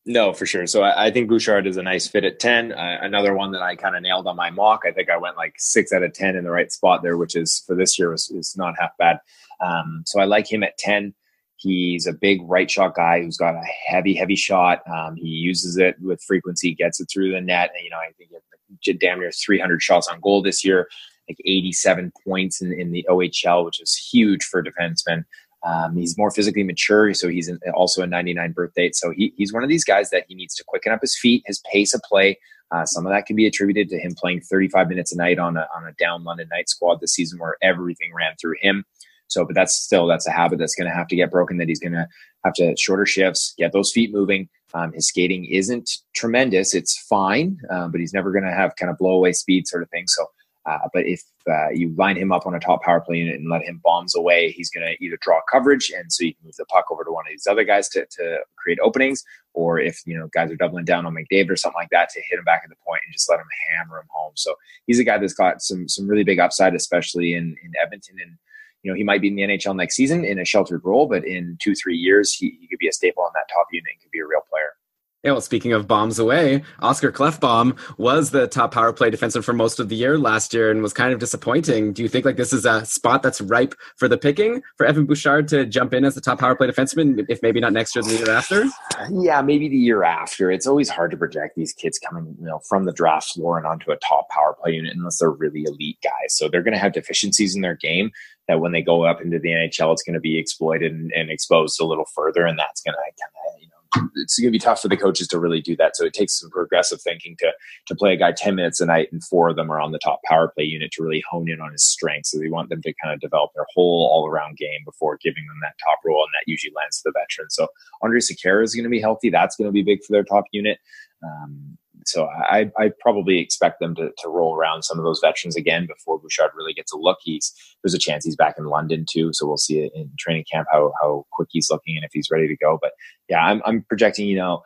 No, for sure. So I, I think Bouchard is a nice fit at 10. Uh, another one that I kind of nailed on my mock. I think I went like six out of 10 in the right spot there, which is for this year was, is not half bad. Um, so I like him at 10. He's a big right shot guy who's got a heavy, heavy shot. Um, he uses it with frequency, gets it through the net. And, you know, I think damn near 300 shots on goal this year, like 87 points in, in the OHL, which is huge for defensemen. Um, he's more physically mature, so he's also a 99 birth date. So he, he's one of these guys that he needs to quicken up his feet, his pace of play. Uh, some of that can be attributed to him playing 35 minutes a night on a, on a down London Knights squad this season where everything ran through him. So, but that's still that's a habit that's going to have to get broken. That he's going to have to shorter shifts, get those feet moving. Um, his skating isn't tremendous; it's fine, um, but he's never going to have kind of blow away speed sort of thing. So, uh, but if uh, you line him up on a top power play unit and let him bombs away, he's going to either draw coverage, and so you can move the puck over to one of these other guys to, to create openings, or if you know guys are doubling down on McDavid or something like that, to hit him back at the point and just let him hammer him home. So he's a guy that's got some some really big upside, especially in in Edmonton and you know, he might be in the NHL next season in a sheltered role, but in two, three years, he, he could be a staple on that top unit and could be a real player. Yeah, well, speaking of bombs away, Oscar Klefbom was the top power play defenseman for most of the year last year and was kind of disappointing. Do you think like this is a spot that's ripe for the picking for Evan Bouchard to jump in as the top power play defenseman, if maybe not next year, the year after? Yeah, maybe the year after. It's always hard to project these kids coming, you know, from the draft floor and onto a top power play unit unless they're really elite guys. So they're going to have deficiencies in their game that when they go up into the NHL, it's going to be exploited and, and exposed a little further, and that's going to kind of you know it's going to be tough for the coaches to really do that. So it takes some progressive thinking to to play a guy ten minutes a night, and four of them are on the top power play unit to really hone in on his strengths. So we want them to kind of develop their whole all around game before giving them that top role, and that usually lands to the veteran. So Andrej Sekera is going to be healthy. That's going to be big for their top unit. Um, so I, I probably expect them to, to roll around some of those veterans again before Bouchard really gets a look. He's there's a chance he's back in London too, so we'll see it in training camp how how quick he's looking and if he's ready to go. But yeah, I'm I'm projecting you know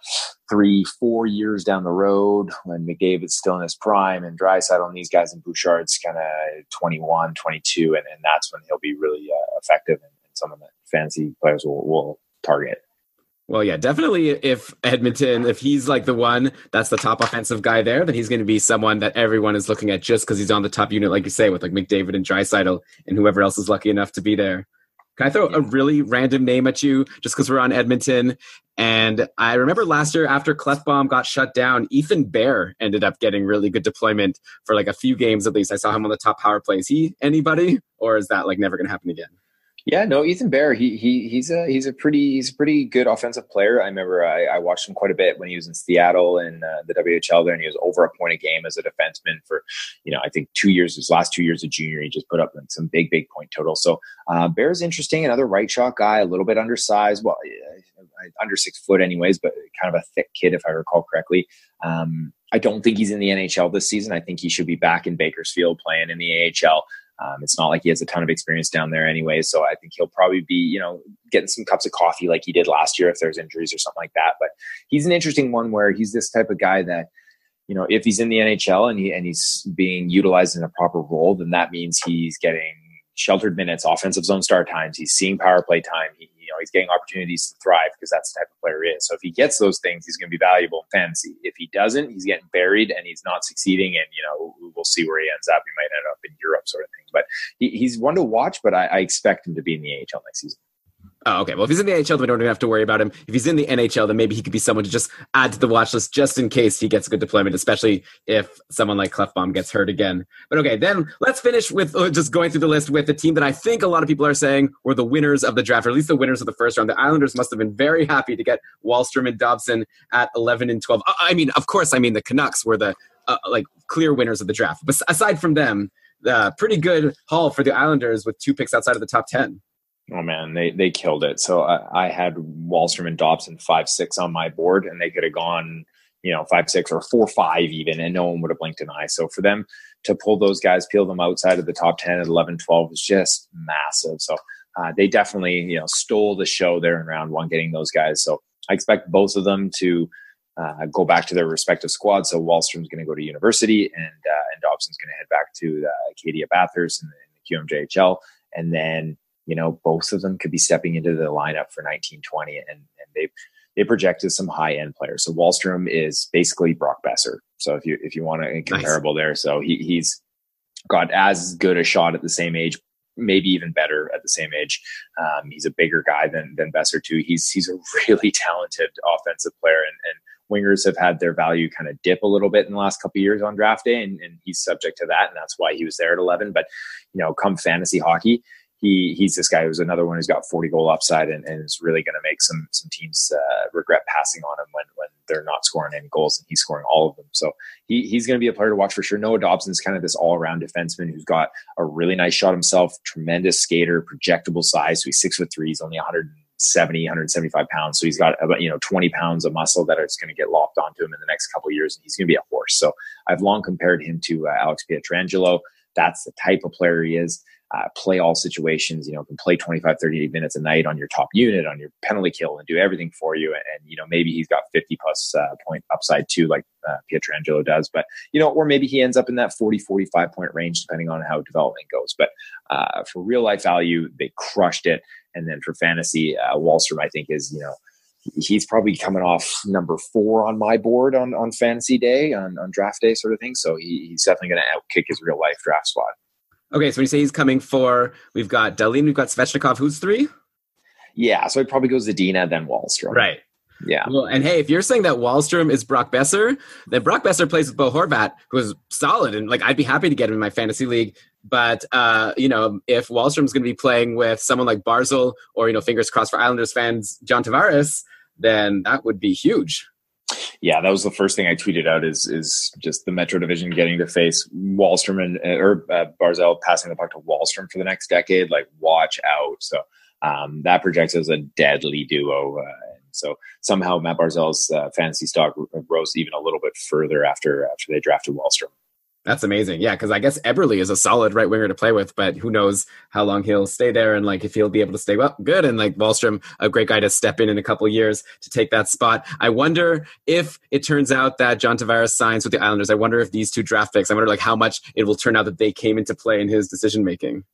three four years down the road when McDavid's still in his prime and Draisaitl and these guys and Bouchard's kind of 21, 22, and, and that's when he'll be really uh, effective and, and some of the fancy players will will target. Well, yeah, definitely. If Edmonton, if he's like the one that's the top offensive guy there, then he's going to be someone that everyone is looking at just because he's on the top unit, like you say, with like McDavid and Draisaitl and whoever else is lucky enough to be there. Can I throw yeah. a really random name at you just because we're on Edmonton? And I remember last year after Klefbom got shut down, Ethan Bear ended up getting really good deployment for like a few games at least. I saw him on the top power plays. He anybody, or is that like never going to happen again? Yeah, no, Ethan Bear, he he he's a he's a pretty he's a pretty good offensive player. I remember I, I watched him quite a bit when he was in Seattle and uh, the WHL there, and he was over a point a game as a defenseman for you know I think two years. His last two years of junior, he just put up some big big point total. So uh, Bear's interesting, another right shot guy, a little bit undersized, well under six foot anyways, but kind of a thick kid if I recall correctly. Um, I don't think he's in the NHL this season. I think he should be back in Bakersfield playing in the AHL. Um, it's not like he has a ton of experience down there anyway, so I think he'll probably be, you know, getting some cups of coffee like he did last year if there's injuries or something like that. But he's an interesting one where he's this type of guy that, you know, if he's in the NHL and he and he's being utilized in a proper role, then that means he's getting sheltered minutes, offensive zone start times. He's seeing power play time. He, know, he's getting opportunities to thrive because that's the type of player he is. So if he gets those things, he's going to be valuable in fantasy. If he doesn't, he's getting buried and he's not succeeding. And you know, we'll see where he ends up. He might end up in Europe, sort of thing. But he, he's one to watch. But I, I expect him to be in the AHL next season. Oh, okay. Well, if he's in the NHL, then we don't even have to worry about him. If he's in the NHL, then maybe he could be someone to just add to the watch list just in case he gets a good deployment, especially if someone like Klefbom gets hurt again. But okay, then let's finish with uh, just going through the list with the team that I think a lot of people are saying were the winners of the draft, or at least the winners of the first round. The Islanders must have been very happy to get Wallstrom and Dobson at 11 and 12. Uh, I mean, of course, I mean the Canucks were the uh, like clear winners of the draft. But aside from them, the pretty good haul for the Islanders with two picks outside of the top 10. Oh man, they they killed it. So I, I had Wahlstrom and Dobson five six on my board, and they could have gone, you know, five six or four five even, and no one would have blinked an eye. So for them to pull those guys, peel them outside of the top ten at 11, 12 was just massive. So uh, they definitely you know stole the show there in round one, getting those guys. So I expect both of them to. Uh, go back to their respective squads. So Wahlstrom's going to go to university, and uh, and Dobson's going to head back to uh, Acadie-Bathurst in the, the QMJHL, and then you know, both of them could be stepping into the lineup for 1920 and, and they they projected some high end players. So Wahlstrom is basically Brock Boeser. So if you if you want a comparable nice. there, so he, he's got as good a shot at the same age, maybe even better at the same age. Um, he's a bigger guy than than Boeser too. He's he's a really talented offensive player, and, and wingers have had their value kind of dip a little bit in the last couple years on draft day, and, and he's subject to that, and that's why he was there at 11. But you know, come fantasy hockey, he he's this guy who's another one who's got 40 goal upside and, and is really going to make some some teams uh, regret passing on him when when they're not scoring any goals and he's scoring all of them. So he, he's going to be a player to watch for sure. Noah Dobson's kind of this all around defenseman who's got a really nice shot himself, tremendous skater, projectable size. So he's six foot three. He's only 170, 175 pounds. So he's got about, you know, 20 pounds of muscle that is going to get locked onto him in the next couple years. And he's going to be a horse. So I've long compared him to uh, Alex Pietrangelo. That's the type of player he is uh, play all situations, you know, can play 25, 30 minutes a night on your top unit, on your penalty kill, and do everything for you. And, and you know, maybe he's got 50 plus uh, point upside too, like uh, Pietrangelo does. But, you know, or maybe he ends up in that 40, 45 point range, depending on how development goes. But uh, for real life value, they crushed it. And then for fantasy, uh, Wahlstrom, I think, is, you know, he's probably coming off number four on my board on, on fantasy day, on, on draft day, sort of thing. So he, he's definitely going to outkick his real life draft spot. Okay, so when you say he's coming for, we've got Dahlin, we've got Svechnikov. Who's three? Yeah, so it probably goes Zadina, then Wahlstrom. Right. Yeah. Well, and hey, if you're saying that Wahlstrom is Brock Boeser, then Brock Boeser plays with Bo Horvat, who's solid, and like I'd be happy to get him in my fantasy league. But uh, you know, if Wahlstrom's going to be playing with someone like Barzal, or you know, fingers crossed for Islanders fans, John Tavares, then that would be huge yeah, that was the first thing I tweeted out is is just the Metro Division getting to face Wahlstrom and or uh, Barzal passing the puck to Wahlstrom for the next decade. Like, watch out! So um, that projects as a deadly duo. Uh, so somehow Mat Barzal's uh, fantasy stock rose even a little bit further after after they drafted Wahlstrom. That's amazing. Yeah, because I guess Eberle is a solid right winger to play with, but who knows how long he'll stay there and like if he'll be able to stay well, good. And like Wahlstrom, a great guy to step in in a couple years to take that spot. I wonder if it turns out that John Tavares signs with the Islanders. I wonder if these two draft picks. I wonder like how much it will turn out that they came into play in his decision making.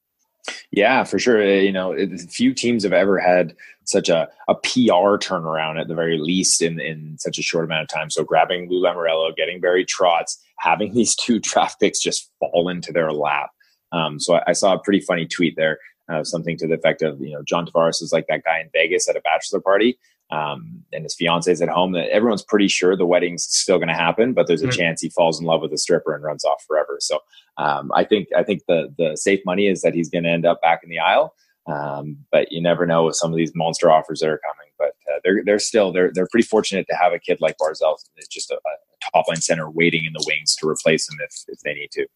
Yeah, for sure. You know, few teams have ever had such a, a PR turnaround at the very least in, in such a short amount of time. So grabbing Lou Lamoriello, getting Barry Trotz, having these two draft picks just fall into their lap. Um, so I, I, saw a pretty funny tweet there, uh, something to the effect of, you know, John Tavares is like that guy in Vegas at a bachelor party. Um, and his fiance is at home that everyone's pretty sure the wedding's still going to happen, but there's a mm-hmm. chance he falls in love with a stripper and runs off forever. So, um, I think, I think the, the safe money is that he's going to end up back in the aisle. Um, but you never know with some of these monster offers that are coming. But uh, they're they're still they're they're pretty fortunate to have a kid like Barzal, just a, a top line center waiting in the wings to replace him if if they need to.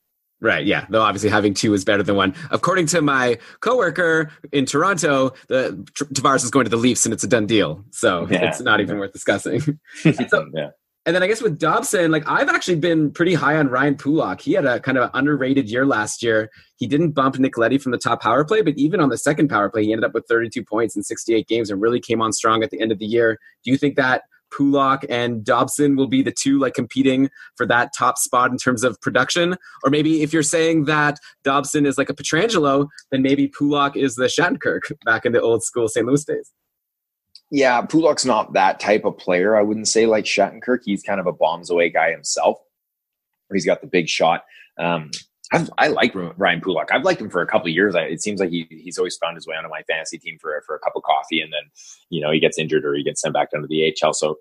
Right. Yeah. Though obviously having two is better than one. According to my coworker in Toronto, the Tavares is going to the Leafs and it's a done deal. So yeah. it's not even worth discussing. so, yeah. And then I guess with Dobson, like I've actually been pretty high on Ryan Pulock. He had a kind of an underrated year last year. He didn't bump Nick Leddy from the top power play, but even on the second power play, he ended up with 32 points in 68 games and really came on strong at the end of the year. Do you think that Pulock and Dobson will be the two like competing for that top spot in terms of production? Or maybe if you're saying that Dobson is like a Pietrangelo, then maybe Pulock is the Shattenkirk back in the old school St. Louis days. Yeah, Pulock's not that type of player. I wouldn't say like Shattenkirk. He's kind of a bombs away guy himself. He's got the big shot. Um, I've, I like Ryan Pulock. I've liked him for a couple years. I, it seems like he, he's always found his way onto my fantasy team for for a cup of coffee, and then you know he gets injured or he gets sent back down to the AHL. So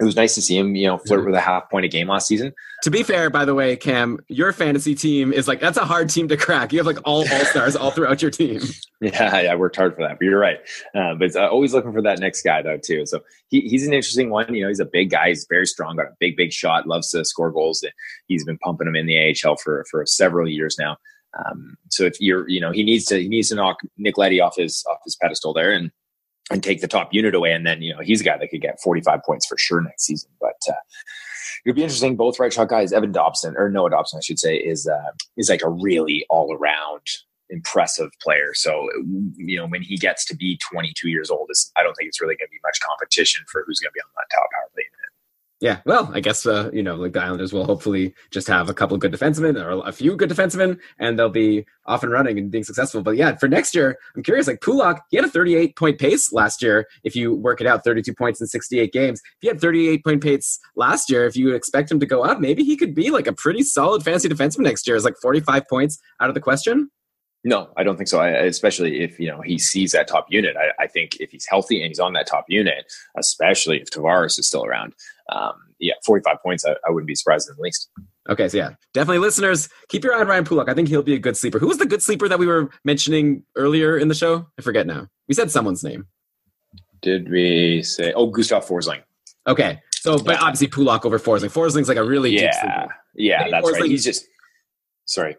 it was nice to see him, you know, flirt with a half point a game last season. To be fair, by the way, Cam, your fantasy team is like that's a hard team to crack. You have like all all stars all throughout your team. Yeah, yeah, I worked hard for that. But you're right. Uh, but uh, always looking for that next guy though too. So he, he's an interesting one. You know, he's a big guy. He's very strong. Got a big big shot. Loves to score goals. He's been pumping them in the AHL for for several years now. Um, so if you're, you know, he needs to he needs to knock Nick Leddy off his off his pedestal there and and take the top unit away. And then, you know, he's a guy that could get 45 points for sure next season. But uh, it'd be interesting. Both right shot guys, Evan Dobson or Noah Dobson, I should say, is uh, is like a really all around impressive player. So, you know, when he gets to be 22 years old, I don't think it's really going to be much competition for who's going to be on that top power play yeah, well, I guess uh, you know, like the Islanders will hopefully just have a couple good defensemen or a few good defensemen, and they'll be off and running and being successful. But yeah, for next year, I'm curious. Like Pulock, he had a 38 point pace last year. If you work it out, 32 points in 68 games. If he had 38 point pace last year, if you expect him to go up, maybe he could be like a pretty solid fantasy defenseman next year. Is like 45 points out of the question? No, I don't think so. I, especially if you know he sees that top unit. I, I, think if he's healthy and he's on that top unit, especially if Tavares is still around, um, yeah, forty-five points. I, I, wouldn't be surprised in the least. Okay, so yeah, definitely, listeners, keep your eye on Ryan Pulock. I think he'll be a good sleeper. Who was the good sleeper that we were mentioning earlier in the show? I forget now. We said someone's name. Did we say? Oh, Gustav Forsling. Okay, so but obviously Pulock over Forsling. Forsling's like a really yeah, yeah, that's Forsling, right. He's just sorry.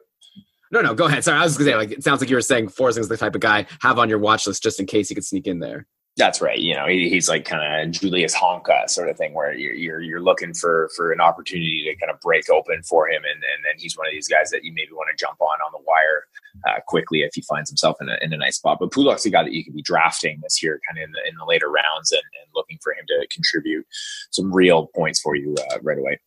No, no, go ahead. Sorry, I was gonna say like it sounds like you were saying Forsling's the type of guy have on your watch list just in case he could sneak in there. That's right. You know, he, he's like kind of Julius Honka sort of thing, where you're, you're, you're looking for for an opportunity to kind of break open for him, and and then he's one of these guys that you maybe want to jump on on the wire uh, quickly if he finds himself in a, in a nice spot. But Pulock's a guy that you could be drafting this year, kind of in the in the later rounds, and, and looking for him to contribute some real points for you uh, right away.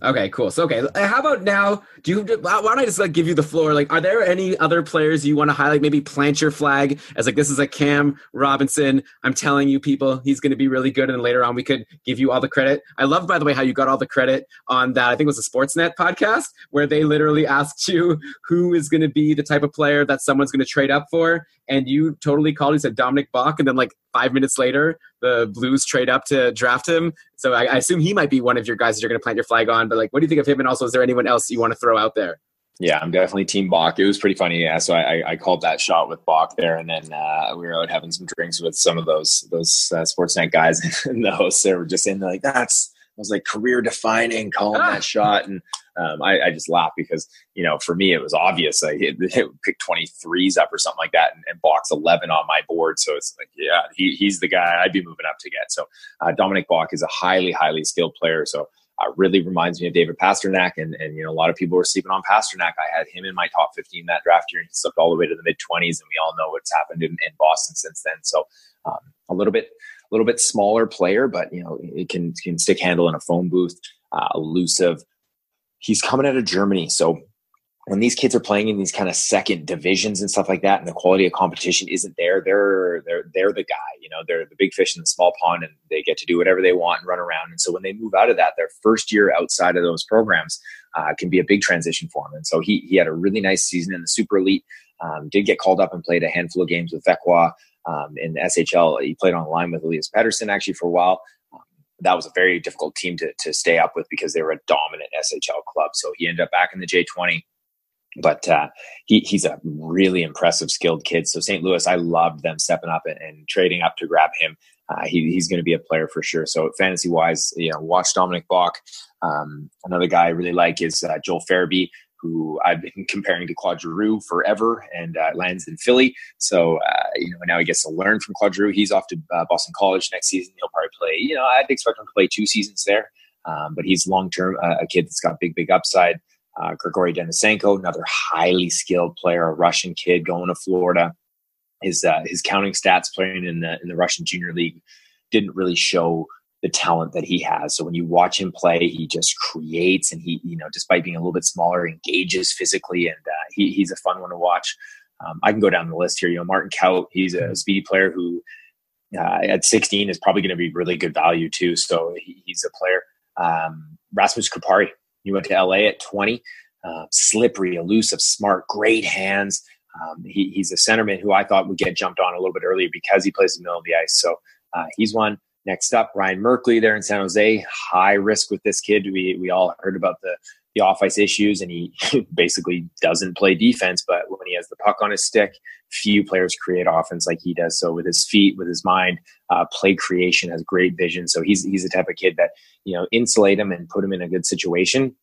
Okay, cool. So, okay, uh, how about now? Do you? Why don't I just like give you the floor? Like, are there any other players you want to highlight? Maybe plant your flag as like this is a Cam Robinson. I'm telling you, people, he's going to be really good, and later on we could give you all the credit. I love, by the way, how you got all the credit on that. I think it was a Sportsnet podcast where they literally asked you who is going to be the type of player that someone's going to trade up for, and you totally called. You said Dominik Bokk, and then like five minutes later, the Blues trade up to draft him. So I, I assume he might be one of your guys that you're going to plant your flag on. But like, what do you think of him? And also, is there anyone else you want to throw out there? Yeah, I'm definitely Team Bokk. It was pretty funny. Yeah, so I, I called that shot with Bokk there, and then uh, we were out having some drinks with some of those those uh, Sportsnet guys, and the hosts they were just saying like, "That's was like career defining, calling ah. that shot, and um, I, I, just laughed because you know for me it was obvious. I hit, hit pick twenty threes up or something like that, and, and Bokk's eleven on my board. So it's like, yeah, he, he's the guy I'd be moving up to get. So uh, Dominik Bokk is a highly highly skilled player. So uh, really reminds me of David Pastrnak. and and you know a lot of people were sleeping on Pastrnak. I had him in my top fifteen that draft year, and he slipped all the way to the mid twenties, and we all know what's happened in, in Boston since then. So um, a little bit little bit smaller player, but you know it can can stick handle in a phone booth, uh, elusive. He's coming out of Germany, so when these kids are playing in these kind of second divisions and stuff like that, and the quality of competition isn't there, they're they're they're the guy. You know, they're the big fish in the small pond, and they get to do whatever they want and run around. And so when they move out of that, their first year outside of those programs uh, can be a big transition for him. And so he he had a really nice season in the SuperElit. Um, did get called up and played a handful of games with Växjö um, in SHL. He played on line with Elias Pettersson actually for a while. Um, that was a very difficult team to, to stay up with because they were a dominant SHL club. So he ended up back in the J20. But uh, he, he's a really impressive, skilled kid. So St. Louis, I loved them stepping up and, and trading up to grab him. Uh, he, he's going to be a player for sure. So fantasy wise, you know, watch Dominik Bokk. Um, another guy I really like is uh, Joel Farabee who I've been comparing to Claude Giroux forever and uh, lands in Philly. So, uh, you know, now he gets to learn from Claude Giroux. He's off to uh, Boston College next season. He'll probably play, you know, I'd expect him to play two seasons there. Um, but he's long term uh, a kid that's got big, big upside. Uh, Grigory Denisenko, another highly skilled player, a Russian kid going to Florida. His uh, his counting stats playing in the in the Russian Junior League didn't really show the talent that he has. So when you watch him play, he just creates and he, you know, despite being a little bit smaller, engages physically and uh, he, he's a fun one to watch. Um, I can go down the list here. You know, Martin Kaut, he's a mm-hmm. speedy player who uh, at 16 is probably going to be really good value too. So he, he's a player. Um, Rasmus Kupari, he went to LA at 20. Uh, slippery, elusive, smart, great hands. Um, he, he's a centerman who I thought would get jumped on a little bit earlier because he plays in the middle of the ice. So uh, he's one. Next up, Ryan Merkley there in San Jose. High risk with this kid. We we all heard about the the off ice issues, and he basically doesn't play defense. But when he has the puck on his stick, few players create offense like he does. So with his feet, with his mind, uh, play creation has great vision. So he's he's the type of kid that you know insulate him and put him in a good situation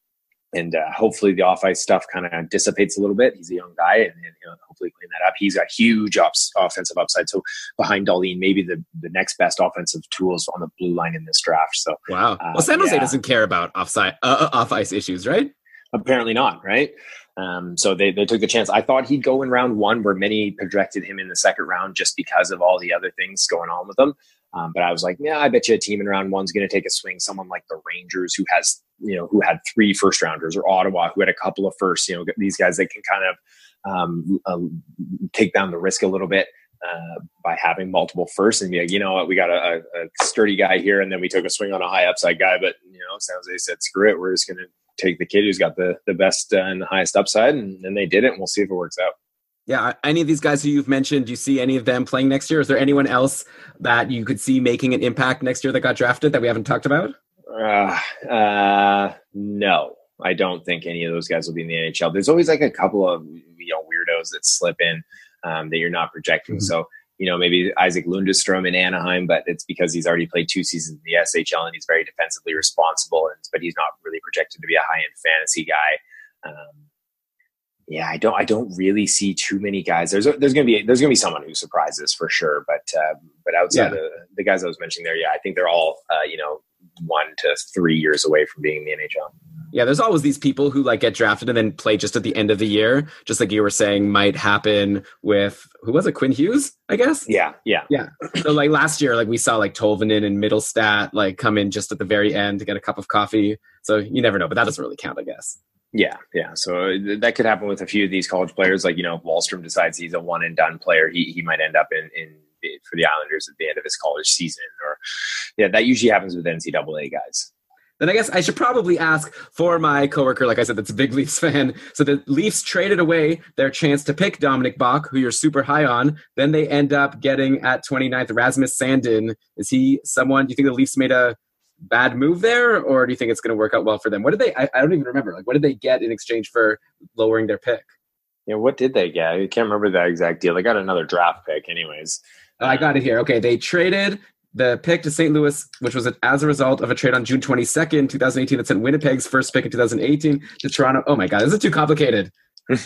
and uh, hopefully the off ice stuff kind of dissipates a little bit. He's a young guy, and, and you know, hopefully clean that up. He's got huge ups, offensive upside. So behind Dahlin, maybe the, the next best offensive tools on the blue line in this draft. So wow, uh, well, San Jose yeah. doesn't care about offside uh, uh off ice issues, right? Apparently not, right? Um, so they, they took the chance. I thought he'd go in round one, where many projected him in the second round just because of all the other things going on with him. Um, but I was like, yeah, I bet you a team in round one's going to take a swing. Someone like the Rangers, who has, you know, who had three first rounders, or Ottawa, who had a couple of firsts. You know, these guys that can kind of um, uh, take down the risk a little bit uh, by having multiple firsts and be like, you know what, we got a, a, sturdy guy here, and then we took a swing on a high upside guy. But you know, San Jose said, screw it, we're just going to take the kid who's got the the best uh, and the highest upside, and, and they did it. And we'll see if it works out. Yeah, any of these guys who you've mentioned, do you see any of them playing next year? Is there anyone else that you could see making an impact next year that got drafted that we haven't talked about? Uh, uh, no, I don't think any of those guys will be in the NHL. There's always like a couple of you know weirdos that slip in um, that you're not projecting. Mm-hmm. So you know maybe Isac Lundestrom in Anaheim, but it's because he's already played two seasons in the SHL and he's very defensively responsible, and, but he's not really projected to be a high end fantasy guy. Um, yeah, I don't I don't really see too many guys. There's a, there's gonna be there's gonna be someone who surprises for sure, but uh, but outside yeah. of the guys I was mentioning there, yeah, I think they're all uh, you know one to three years away from being in the NHL. Yeah, there's always these people who like get drafted and then play just at the end of the year, just like you were saying might happen with who was it, Quinn Hughes, I guess. Yeah, yeah, yeah. So like last year, like we saw like Tolvanen and Mittelstadt like come in just at the very end to get a cup of coffee. So you never know, but that doesn't really count, I guess. Yeah, yeah. So uh, that could happen with a few of these college players. Like you know, Wahlstrom decides he's a one and done player. He he might end up in in for the Islanders at the end of his college season, or yeah, that usually happens with NCAA guys. Then I guess I should probably ask for my coworker, like I said, that's a big Leafs fan. So the Leafs traded away their chance to pick Dominik Bokk, who you're super high on. Then they end up getting at 29th Rasmus Sandin. Is he someone? Do you think the Leafs made a bad move there, or do you think it's going to work out well for them? What did they? I, I, don't even remember. Like, what did they get in exchange for lowering their pick? Yeah, what did they get? I can't remember that exact deal. They got another draft pick, anyways. Uh, I got it here. Okay, they traded the pick to St. Louis, which was as a result of a trade on June 22nd, 2018, that sent Winnipeg's first pick in 2018 to Toronto. Oh my God, this is too complicated.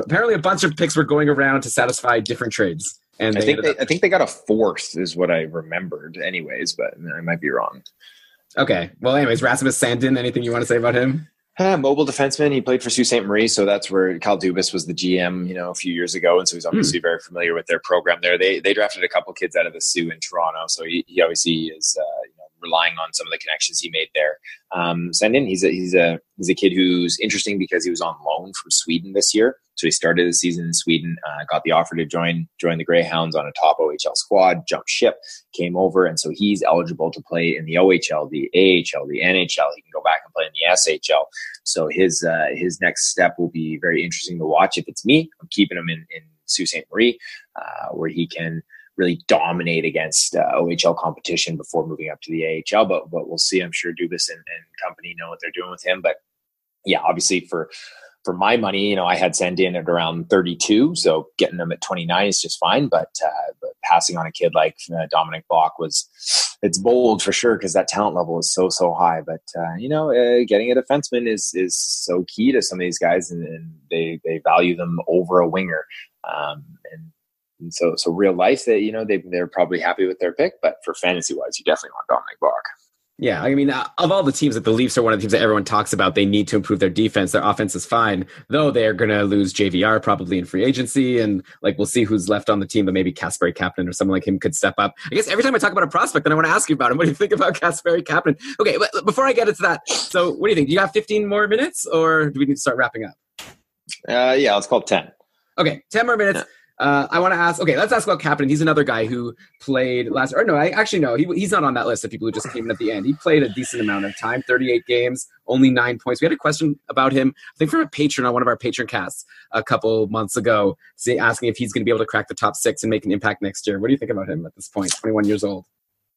Apparently, a bunch of picks were going around to satisfy different trades. And I think they, I think they got a fourth, is what I remembered, anyways. But I might be wrong. Okay. Well, anyways, Rasmus Sandin. Anything you want to say about him? Uh, mobile defenseman. He played for Sault Ste. Marie, so that's where Kyle Dubas was the GM, you know, a few years ago, and so he's obviously mm. very familiar with their program there. They they drafted a couple kids out of the Soo in Toronto, so he, he obviously is uh, you know, relying on some of the connections he made there. Um, Sandin, he's a he's a he's a kid who's interesting because he was on loan from Sweden this year. So he started the season in Sweden, uh, got the offer to join join the Greyhounds on a top OHL squad, jumped ship, came over, and so he's eligible to play in the OHL, the AHL, the NHL. He can go back and play in the SHL. So his uh, his next step will be very interesting to watch. If it's me, I'm keeping him in in Sault Ste. Marie, uh, where he can really dominate against uh, OHL competition before moving up to the AHL. But but we'll see. I'm sure Dubas and, and company know what they're doing with him. But yeah, obviously for for my money, you know, I had Sandin at around 32, so getting them at 29 is just fine. But, uh, but passing on a kid like uh, Dominik Bokk was it's bold for sure because that talent level is so so high. But uh, you know, uh, getting a defenseman is is so key to some of these guys, and, and they they value them over a winger. Um, and and so, so real life, that you know, they they're probably happy with their pick, but for fantasy wise, you definitely want Dominik Bokk. Yeah, I mean, of all the teams that the Leafs are one of the teams that everyone talks about, they need to improve their defense. Their offense is fine, though they're going to lose JVR probably in free agency, and like we'll see who's left on the team. But maybe Casper Kapanen or someone like him could step up. I guess every time I talk about a prospect, then I want to ask you about him. What do you think about Casper Kapanen? Okay, before I get into that, so what do you think? Do you have 15 more minutes, or do we need to start wrapping up? Uh, yeah, let's call it 10. Okay, 10 more minutes. Uh, I want to ask. Okay, let's ask about Kapanen. He's another guy who played last. Or no, I actually no. He, he's not on that list of people who just came in at the end. He played a decent amount of time, 38 games, only nine points. We had a question about him. I think from a patron on one of our patron casts a couple months ago, asking if he's going to be able to crack the top six and make an impact next year. What do you think about him at this point? 21 years old.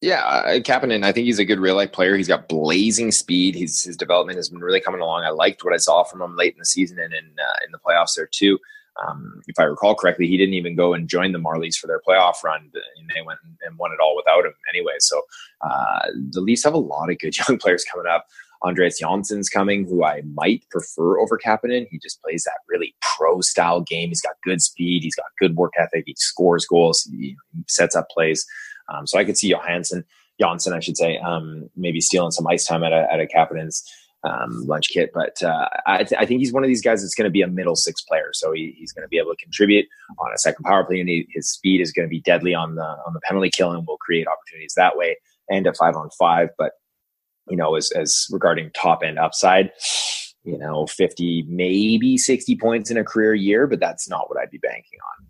Yeah, Kapanen, I think he's a good real life player. He's got blazing speed. He's, his development has been really coming along. I liked what I saw from him late in the season and in uh, in the playoffs there too. Um, if I recall correctly, he didn't even go and join the Marlies for their playoff run, and they went and won it all without him anyway. So uh, the Leafs have a lot of good young players coming up. Andreas Johnsson's coming, who I might prefer over Kapanen. He just plays that really pro style game. He's got good speed. He's got good work ethic. He scores goals. He sets up plays. Um, so I could see Johansson, Johnson, I should say, um, maybe stealing some ice time at a, at a Kapanen's um, lunch kit. But uh, I, th- I, think he's one of these guys that's going to be a middle six player. So he, he's going to be able to contribute on a second power play, and his speed is going to be deadly on the on the penalty kill, and will create opportunities that way and at five on five. But you know, as as regarding top end upside. You know, 50, maybe 60 points in a career year, but that's not what I'd be banking on.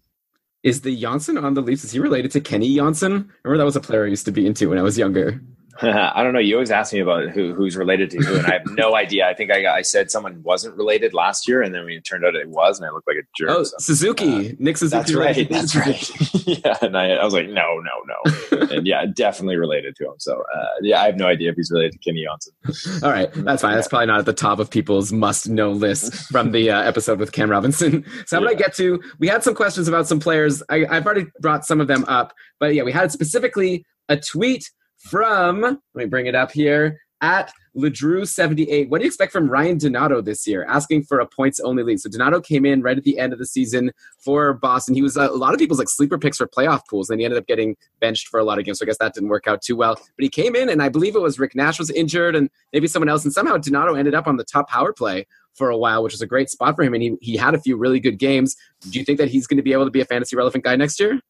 Is the Johnsson on the Leafs? Is he related to Kenny Jonsson? Remember that was a player I used to be into when I was younger. I don't know. You always ask me about who, who's related to who, and I have no idea. I think I, I said someone wasn't related last year, and then it turned out it was, and I looked like a jerk. Oh, so, Suzuki, uh, Nick Suzuki. That's right. That's right. yeah, and I, I, was like, no, no, no, and yeah, definitely related to him. So uh, yeah, I have no idea if he's related to Kenny Jonsson. All right, that's fine. That's probably not at the top of people's must-know list from the uh, episode with Cam Robinson. So I'm yeah. gonna get to. We had some questions about some players. I, I've already brought some of them up, but yeah, we had specifically a tweet from, let me bring it up here, at Ledrew78. What do you expect from Ryan Donato this year? Asking for a points only league. So Donato came in right at the end of the season for Boston. He was a, a lot of people's like sleeper picks for playoff pools, and he ended up getting benched for a lot of games. So I guess that didn't work out too well. But he came in, and I believe it was Rick Nash was injured, and maybe someone else, and somehow Donato ended up on the top power play for a while, which was a great spot for him. And he, he had a few really good games. Do you think that he's going to be able to be a fantasy relevant guy next year?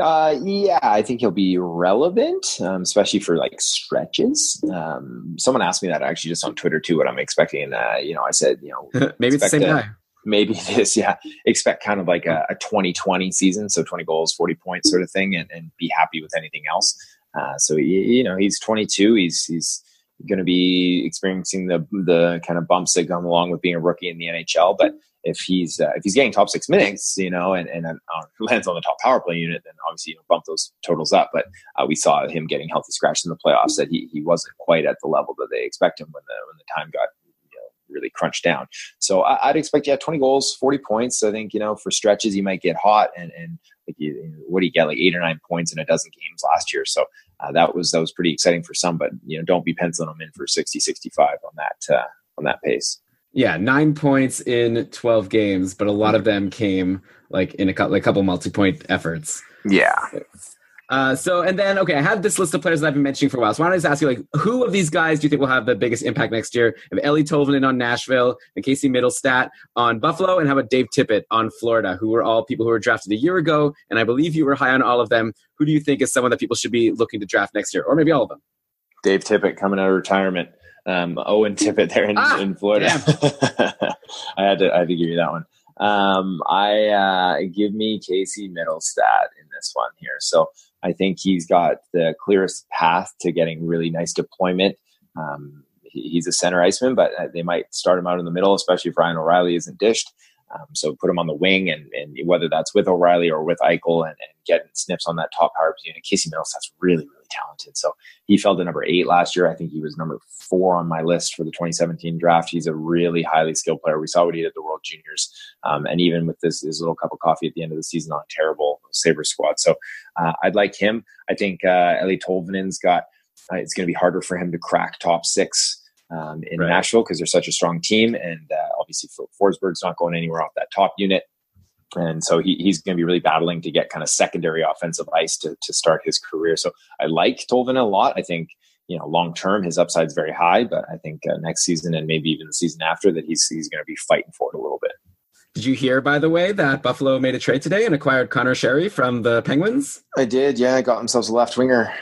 Uh, yeah, I think he'll be relevant, um, especially for like stretches. Um, someone asked me that actually just on Twitter too. What I'm expecting, uh, you know, I said, you know, maybe it's the same guy. Maybe this, yeah. Expect kind of like a, a 2020 season, so 20 goals, 40 points, sort of thing, and, and be happy with anything else. Uh, so you know, he's 22. He's he's going to be experiencing the the kind of bumps that come along with being a rookie in the NHL, but if he's uh, if he's getting top six minutes, you know, and and uh, lands on the top power play unit, then obviously you know bump those totals up. But uh, we saw him getting healthy scratch in the playoffs that he he wasn't quite at the level that they expect him when the when the time got really crunched down. So I, would expect yeah, twenty goals, forty points. I think you know for stretches he might get hot and and like you, what do you get like eight or nine points in a dozen games last year. So uh, that was that was pretty exciting for some. But you know don't be penciling him in for 60, 65 on that uh, on that pace. Yeah, nine points in 12 games, but a lot of them came like in a couple, like, couple multi-point efforts. Yeah. Uh, so and then okay, I have this list of players that I've been mentioning for a while. So why don't I just ask you, like, who of these guys do you think will have the biggest impact next year? Of Eeli Tolvanen on Nashville and Casey Mittelstadt on Buffalo, and how about Dave Tippett on Florida, who were all people who were drafted a year ago, and I believe you were high on all of them. Who do you think is someone that people should be looking to draft next year, or maybe all of them? Dave Tippett coming out of retirement um, Owen Tippett there in, ah, in Florida. I had to I had to give you that one. Um, I uh, give me Casey Mittelstadt in this one here. So I think he's got the clearest path to getting really nice deployment. Um, he, he's a center iceman, but uh, they might start him out in the middle, especially if Ryan O'Reilly isn't dished. Um, so put him on the wing, and, and whether that's with O'Reilly or with Eichel, and, and getting snips on that top power unit. Casey Mittelstadt's really, really talented. So he fell to number eight last year. I think he was number four on my list for the 2017 draft. He's a really highly skilled player. We saw what he did at the World Juniors, um, and even with this his little cup of coffee at the end of the season on a terrible Sabre squad. So uh, I'd like him. I think uh, Eeli Tolvanen's got. Uh, it's going to be harder for him to crack top six um, in right. Nashville because they're such a strong team, and uh, obviously Forsberg's not going anywhere off that top unit, and so he, he's going to be really battling to get kind of secondary offensive ice to to start his career. So I like Tolvanen a lot. I think you know, long term, his upside is very high. But I think uh, next season and maybe even the season after that, he's he's going to be fighting for it a little bit. Did you hear, by the way, that Buffalo made a trade today and acquired Conor Sheary from the Penguins? I did. Yeah, got themselves a left winger.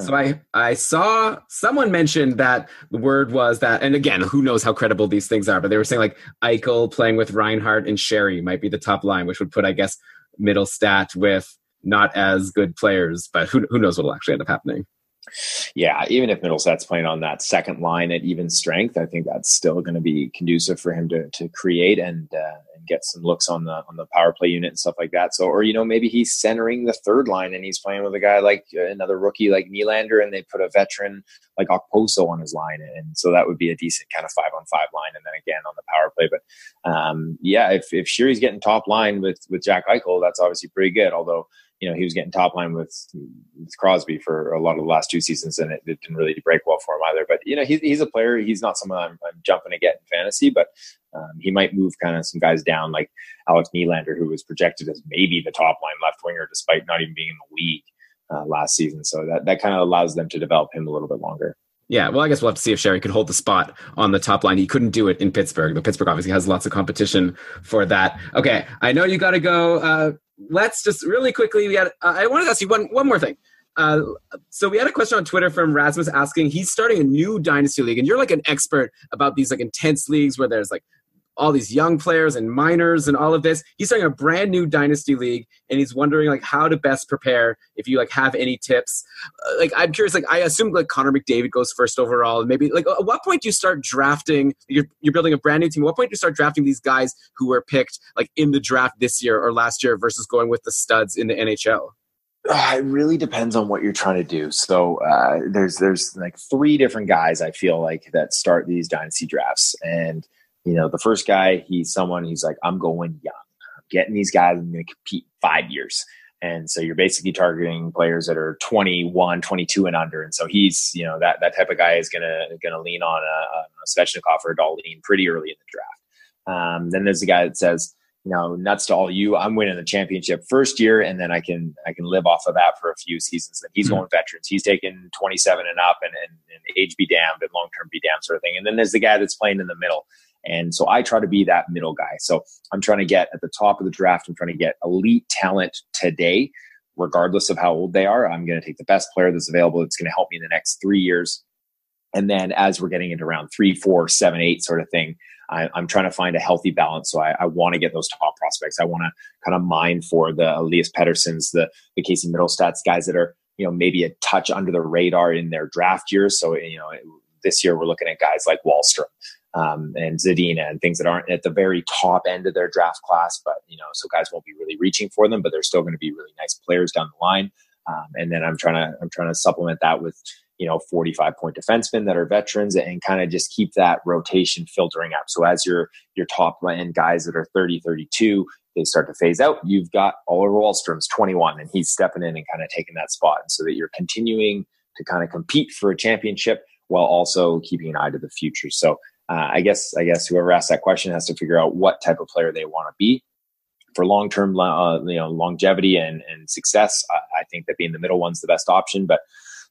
So I I saw someone mentioned that the word was that, and again, who knows how credible these things are, but they were saying like Eichel playing with Reinhart and Sheary might be the top line, which would put, I guess, Mittelstadt with not as good players, but who who knows what will actually end up happening yeah, even if Mittelstadt's playing on that second line at even strength, I think that's still going to be conducive for him to, to create and uh, and get some looks on the on the power play unit and stuff like that. So, or you know, maybe he's centering the third line and he's playing with a guy like uh, another rookie like Nylander, and they put a veteran like Okposo on his line, and so that would be a decent kind of five on five line. And then again on the power play, but um, yeah, if if Sheary's getting top line with with Jack Eichel, that's obviously pretty good. Although you know, he was getting top line with, with Crosby for a lot of the last two seasons, and it, it, didn't really break well for him either. But you know, he's he's a player. He's not someone I'm, I'm jumping to get in fantasy, but um, he might move kind of some guys down, like Alex Nylander, who was projected as maybe the top line left winger, despite not even being in the league uh, last season. So that that kind of allows them to develop him a little bit longer. Yeah, well, I guess we'll have to see if Sheary could hold the spot on the top line. He couldn't do it in Pittsburgh, but Pittsburgh obviously has lots of competition for that. Okay, I know you got to go. Uh, let's just really quickly. We had. Uh, I wanted to ask you one one more thing. Uh, so we had a question on Twitter from Rasmus asking. He's starting a new dynasty league, and you're like an expert about these like intense leagues where there's like all these young players and minors and all of this. He's starting a brand new dynasty league, and he's wondering like how to best prepare. If you like have any tips, uh, like I'm curious. Like I assume like Connor McDavid goes first overall, and maybe like at what point do you start drafting? You're you're building a brand new team. At what point do you start drafting these guys who were picked like in the draft this year or last year versus going with the studs in the NHL? Uh, it really depends on what you're trying to do. So uh, there's there's like three different guys I feel like that start these dynasty drafts, and you know, the first guy, he's someone he's like, I'm going young. I'm getting these guys, I'm going to compete five years. And so you're basically targeting players that are 21, 22 and under. And so he's, you know, that, that type of guy is going to, going to lean on a, a Svechnikov or a Dahlin pretty early in the draft. Um, then there's the guy that says, you know, nuts to all you. I'm winning the championship first year, and then I can I can live off of that for a few seasons. And he's mm-hmm. going veterans. He's taking 27 and up, and, and, and age be damned and long term be damned sort of thing. And then there's the guy that's playing in the middle. And so I try to be that middle guy. So I'm trying to get at the top of the draft. I'm trying to get elite talent today, regardless of how old they are. I'm going to take the best player that's available that's going to help me in the next three years. And then as we're getting into round three, four, seven, eight sort of thing, I, am trying to find a healthy balance. So I, I want to get those top prospects. I want to kind of mine for the Elias Petterssons, the, the Casey Mittelstadts guys that are, you know, maybe a touch under the radar in their draft years. So, you know, this year we're looking at guys like Wahlstrom um, and Zadina and things that aren't at the very top end of their draft class. But you know, so guys won't be really reaching for them, but they're still going to be really nice players down the line. Um, and then I'm trying to I'm trying to supplement that with you know 45 point defensemen that are veterans and kind of just keep that rotation filtering up. So as your your top end guys that are 30, 32, they start to phase out. You've got Oliver Wahlstrom's 21, and he's stepping in and kind of taking that spot, and so that you're continuing to kind of compete for a championship while also keeping an eye to the future. So uh, I guess I guess whoever asked that question has to figure out what type of player they want to be for long term, uh, you know, longevity and, and success. I, I, think that being the middle one's the best option. But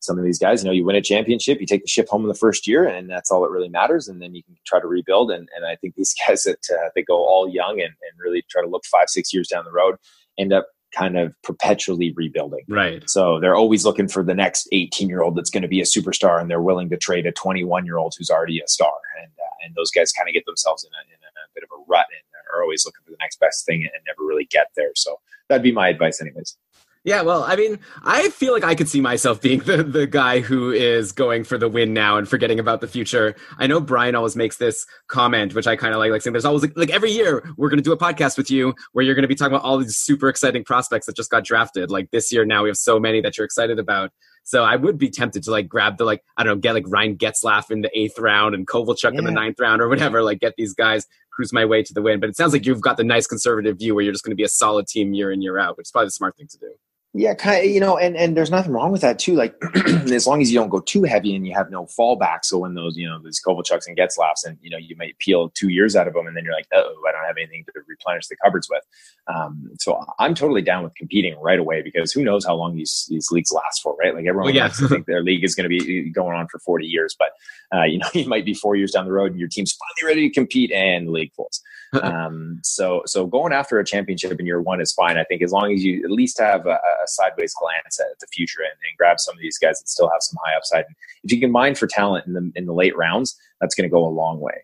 some of these guys, you know, you win a championship, you take the ship home in the first year, and that's all that really matters. And then you can try to rebuild. And, and I think these guys that uh, they go all young and, and really try to look five, six years down the road end up kind of perpetually rebuilding. Right. So they're always looking for the next 18 year old that's going to be a superstar, and they're willing to trade a 21 year old who's already a star. And uh, and those guys kind of get themselves in a, in a bit of a rut and are always looking for the next best thing and never really get there. So that'd be my advice, anyways. Yeah, well, I mean, I feel like I could see myself being the, the guy who is going for the win now and forgetting about the future. I know Brian always makes this comment, which I kind of like, like saying there's always like, like every year we're going to do a podcast with you where you're going to be talking about all these super exciting prospects that just got drafted. Like this year now we have so many that you're excited about. So I would be tempted to like grab the like I don't know get like Ryan Getzlaf in the eighth round and Kovalchuk yeah. in the ninth round or whatever. Like get these guys cruise my way to the win. But it sounds like you've got the nice conservative view where you're just going to be a solid team year in year out, which is probably the smart thing to do. Yeah, kind of, you know, and, and there's nothing wrong with that too. Like, as long as you don't go too heavy and you have no fallback. So when those, you know, those Kovalchuks and Getzlaffs and, you know, you might peel two years out of them and then you're like, oh, I don't have anything to replenish the cupboards with. Um, so I'm totally down with competing right away because who knows how long these, these leagues last for, right? Like everyone well, yeah. think their league is going to be going on for 40 years, but, uh, you know, you might be four years down the road and your team's finally ready to compete and the league falls. um, so, so going after a championship in year one is fine. I think as long as you at least have a, a sideways glance at the future and, and, grab some of these guys that still have some high upside. And if you can mine for talent in the in the late rounds, that's going to go a long way.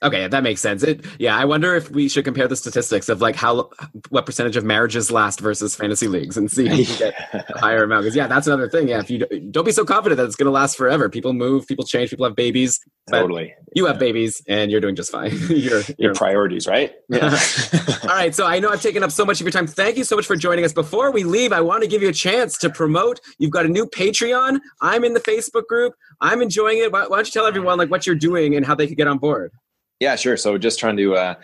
Okay, that makes sense. It, yeah, I wonder if we should compare the statistics of like how what percentage of marriages last versus fantasy leagues and see if you get a higher amount. Because yeah, that's another thing. Yeah, if you don't be so confident that it's going to last forever. People move, people change, people have babies. Totally. You have babies, and you're doing just fine. you're, your priorities, right? Yeah. All right. So I know I've taken up so much of your time. Thank you so much for joining us. Before we leave, I want to give you a chance to promote. You've got a new Patreon. I'm in the Facebook group. I'm enjoying it. Why, why don't you tell everyone like what you're doing and how they could get on board? Yeah, sure. So just trying to uh,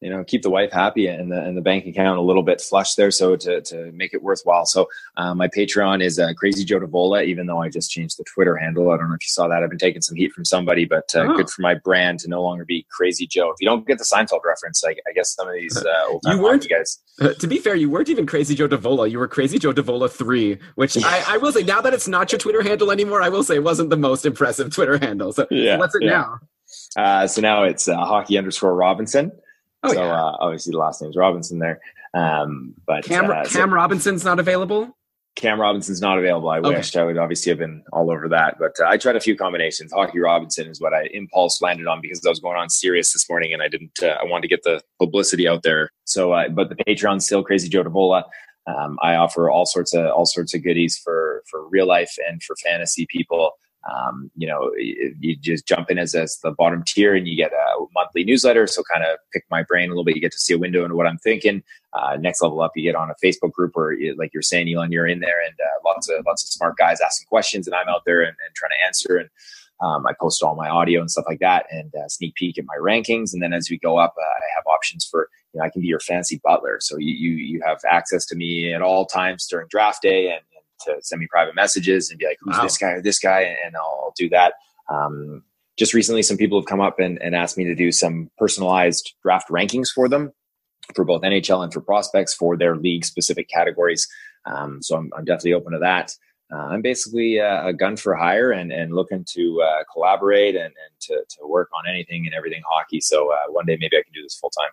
you know keep the wife happy and the and the bank account a little bit flush there, so to to make it worthwhile. So uh, my Patreon is uh, Crazy Joe Davola, even though I just changed the Twitter handle. I don't know if you saw that. I've been taking some heat from somebody, but uh, oh. good for my brand to no longer be Crazy Joe. If you don't get the Seinfeld reference, I, I guess some of these uh, old you weren't guys. To be fair, you weren't even Crazy Joe Davola. You were Crazy Joe Davola three, which I, I, will say now that it's not your Twitter handle anymore, I will say it wasn't the most impressive Twitter handle. So yeah, what's it yeah. now? Uh, so now it's uh, hockey underscore Robinson. Oh, so yeah. uh, obviously the last name's Robinson there. Um, but Cam, uh, Cam Robinson's not available. Cam Robinson's not available. I okay. wished I would obviously have been all over that, but uh, I tried a few combinations. Hockey Robinson is what I impulse landed on because I was going on Sirius this morning and I didn't. Uh, I wanted to get the publicity out there. So, uh, but the Patreon's still Crazy Joe Davola. Um, I offer all sorts of all sorts of goodies for for real life and for fantasy people. Um, you know, you just jump in as, as the bottom tier and you get a monthly newsletter. So kind of pick my brain a little bit. You get to see a window into what I'm thinking. Uh, next level up, you get on a Facebook group where, you, like you're saying, Elon, you're in there and uh, lots of lots of smart guys asking questions, and I'm out there and, and trying to answer. And um, I post all my audio and stuff like that, and uh, sneak peek at my rankings. And then as we go up, uh, I have options for you know I can be your fancy butler, so you you you have access to me at all times during draft day and to send me private messages and be like, who's wow. this guy or this guy? And I'll do that. Um, just recently, some people have come up and, and asked me to do some personalized draft rankings for them for both NHL and for prospects for their league specific categories. Um, so I'm, I'm, definitely open to that. Uh, I'm basically uh, a gun for hire and, and looking to uh, collaborate and, and to, to work on anything and everything hockey. So uh, one day maybe I can do this full time.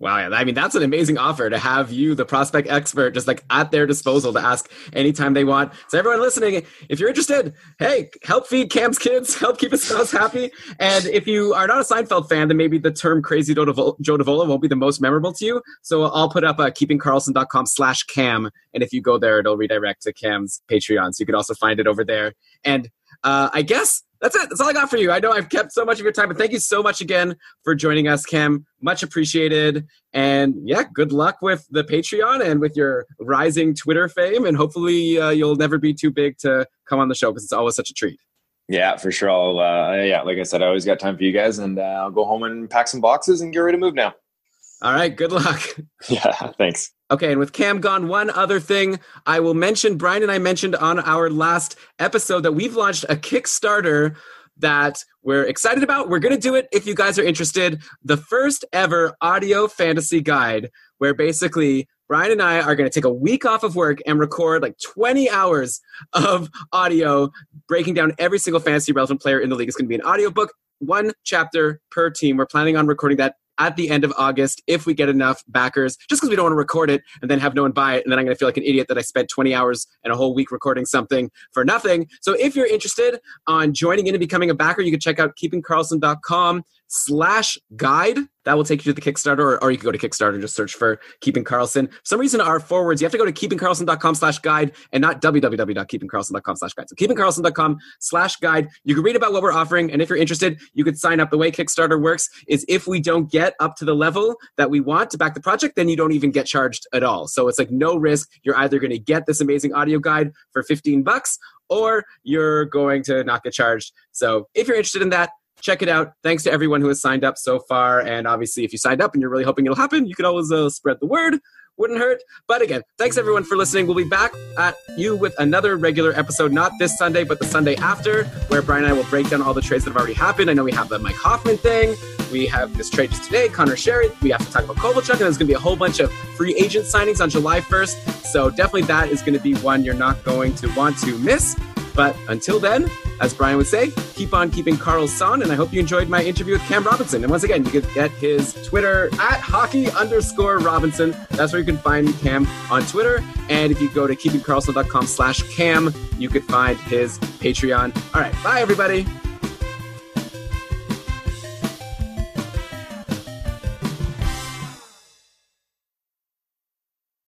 Wow, yeah. I mean, that's an amazing offer to have you, the prospect expert, just like at their disposal to ask anytime they want. So, everyone listening, if you're interested, hey, help feed Cam's kids, help keep his spouse happy. And if you are not a Seinfeld fan, then maybe the term crazy Joe Davola won't be the most memorable to you. So, I'll put up uh, keepingkarlsson.com slash Cam. And if you go there, it'll redirect to Cam's Patreon. So, you can also find it over there. And uh, I guess that's it. That's all I got for you. I know I've kept so much of your time, but thank you so much again for joining us, Cam. Much appreciated. And yeah, good luck with the Patreon and with your rising Twitter fame. And hopefully, uh, you'll never be too big to come on the show because it's always such a treat. Yeah, for sure. I'll, uh, yeah, like I said, I always got time for you guys, and uh, I'll go home and pack some boxes and get ready to move now. All right. Good luck. Yeah. Thanks. Okay, and with Cam gone, one other thing I will mention Brian and I mentioned on our last episode that we've launched a Kickstarter that we're excited about. We're going to do it if you guys are interested. The first ever audio fantasy guide, where basically Brian and I are going to take a week off of work and record like 20 hours of audio breaking down every single fantasy relevant player in the league. It's going to be an audiobook, one chapter per team. We're planning on recording that at the end of August if we get enough backers, just because we don't want to record it and then have no one buy it. And then I'm going to feel like an idiot that I spent 20 hours and a whole week recording something for nothing. So if you're interested on joining in and becoming a backer, you can check out keepingkarlsson.com slash guide. That will take you to the Kickstarter, or, or you can go to Kickstarter and just search for Keeping Karlsson. For some reason, our forwards, you have to go to keepingkarlsson.com slash guide and not www.keepingkarlsson.com slash guide. So keepingkarlsson.com slash guide. You can read about what we're offering, and if you're interested, you could sign up. The way Kickstarter works is if we don't get up to the level that we want to back the project, then you don't even get charged at all. So it's like no risk. You're either going to get this amazing audio guide for 15 bucks, or you're going to not get charged. So if you're interested in that, check it out. Thanks to everyone who has signed up so far. And obviously, if you signed up and you're really hoping it'll happen, you could always uh, spread the word wouldn't hurt. But again, thanks everyone for listening. We'll be back at you with another regular episode, not this Sunday, but the Sunday after, where Brian and I will break down all the trades that have already happened. I know we have the Mike Hoffman thing. We have this trade just today, Conor Sheary. We have to talk about Kovalchuk, and there's going to be a whole bunch of free agent signings on July 1st. So definitely that is going to be one you're not going to want to miss. But until then, as Brian would say, keep on keeping Karlsson. And I hope you enjoyed my interview with Cam Robinson. And once again, you can get his Twitter at hockey underscore Robinson. That's where you can find Cam on Twitter. And if you go to keepingkarlsson.com slash Cam, you could find his Patreon. All right. Bye, everybody.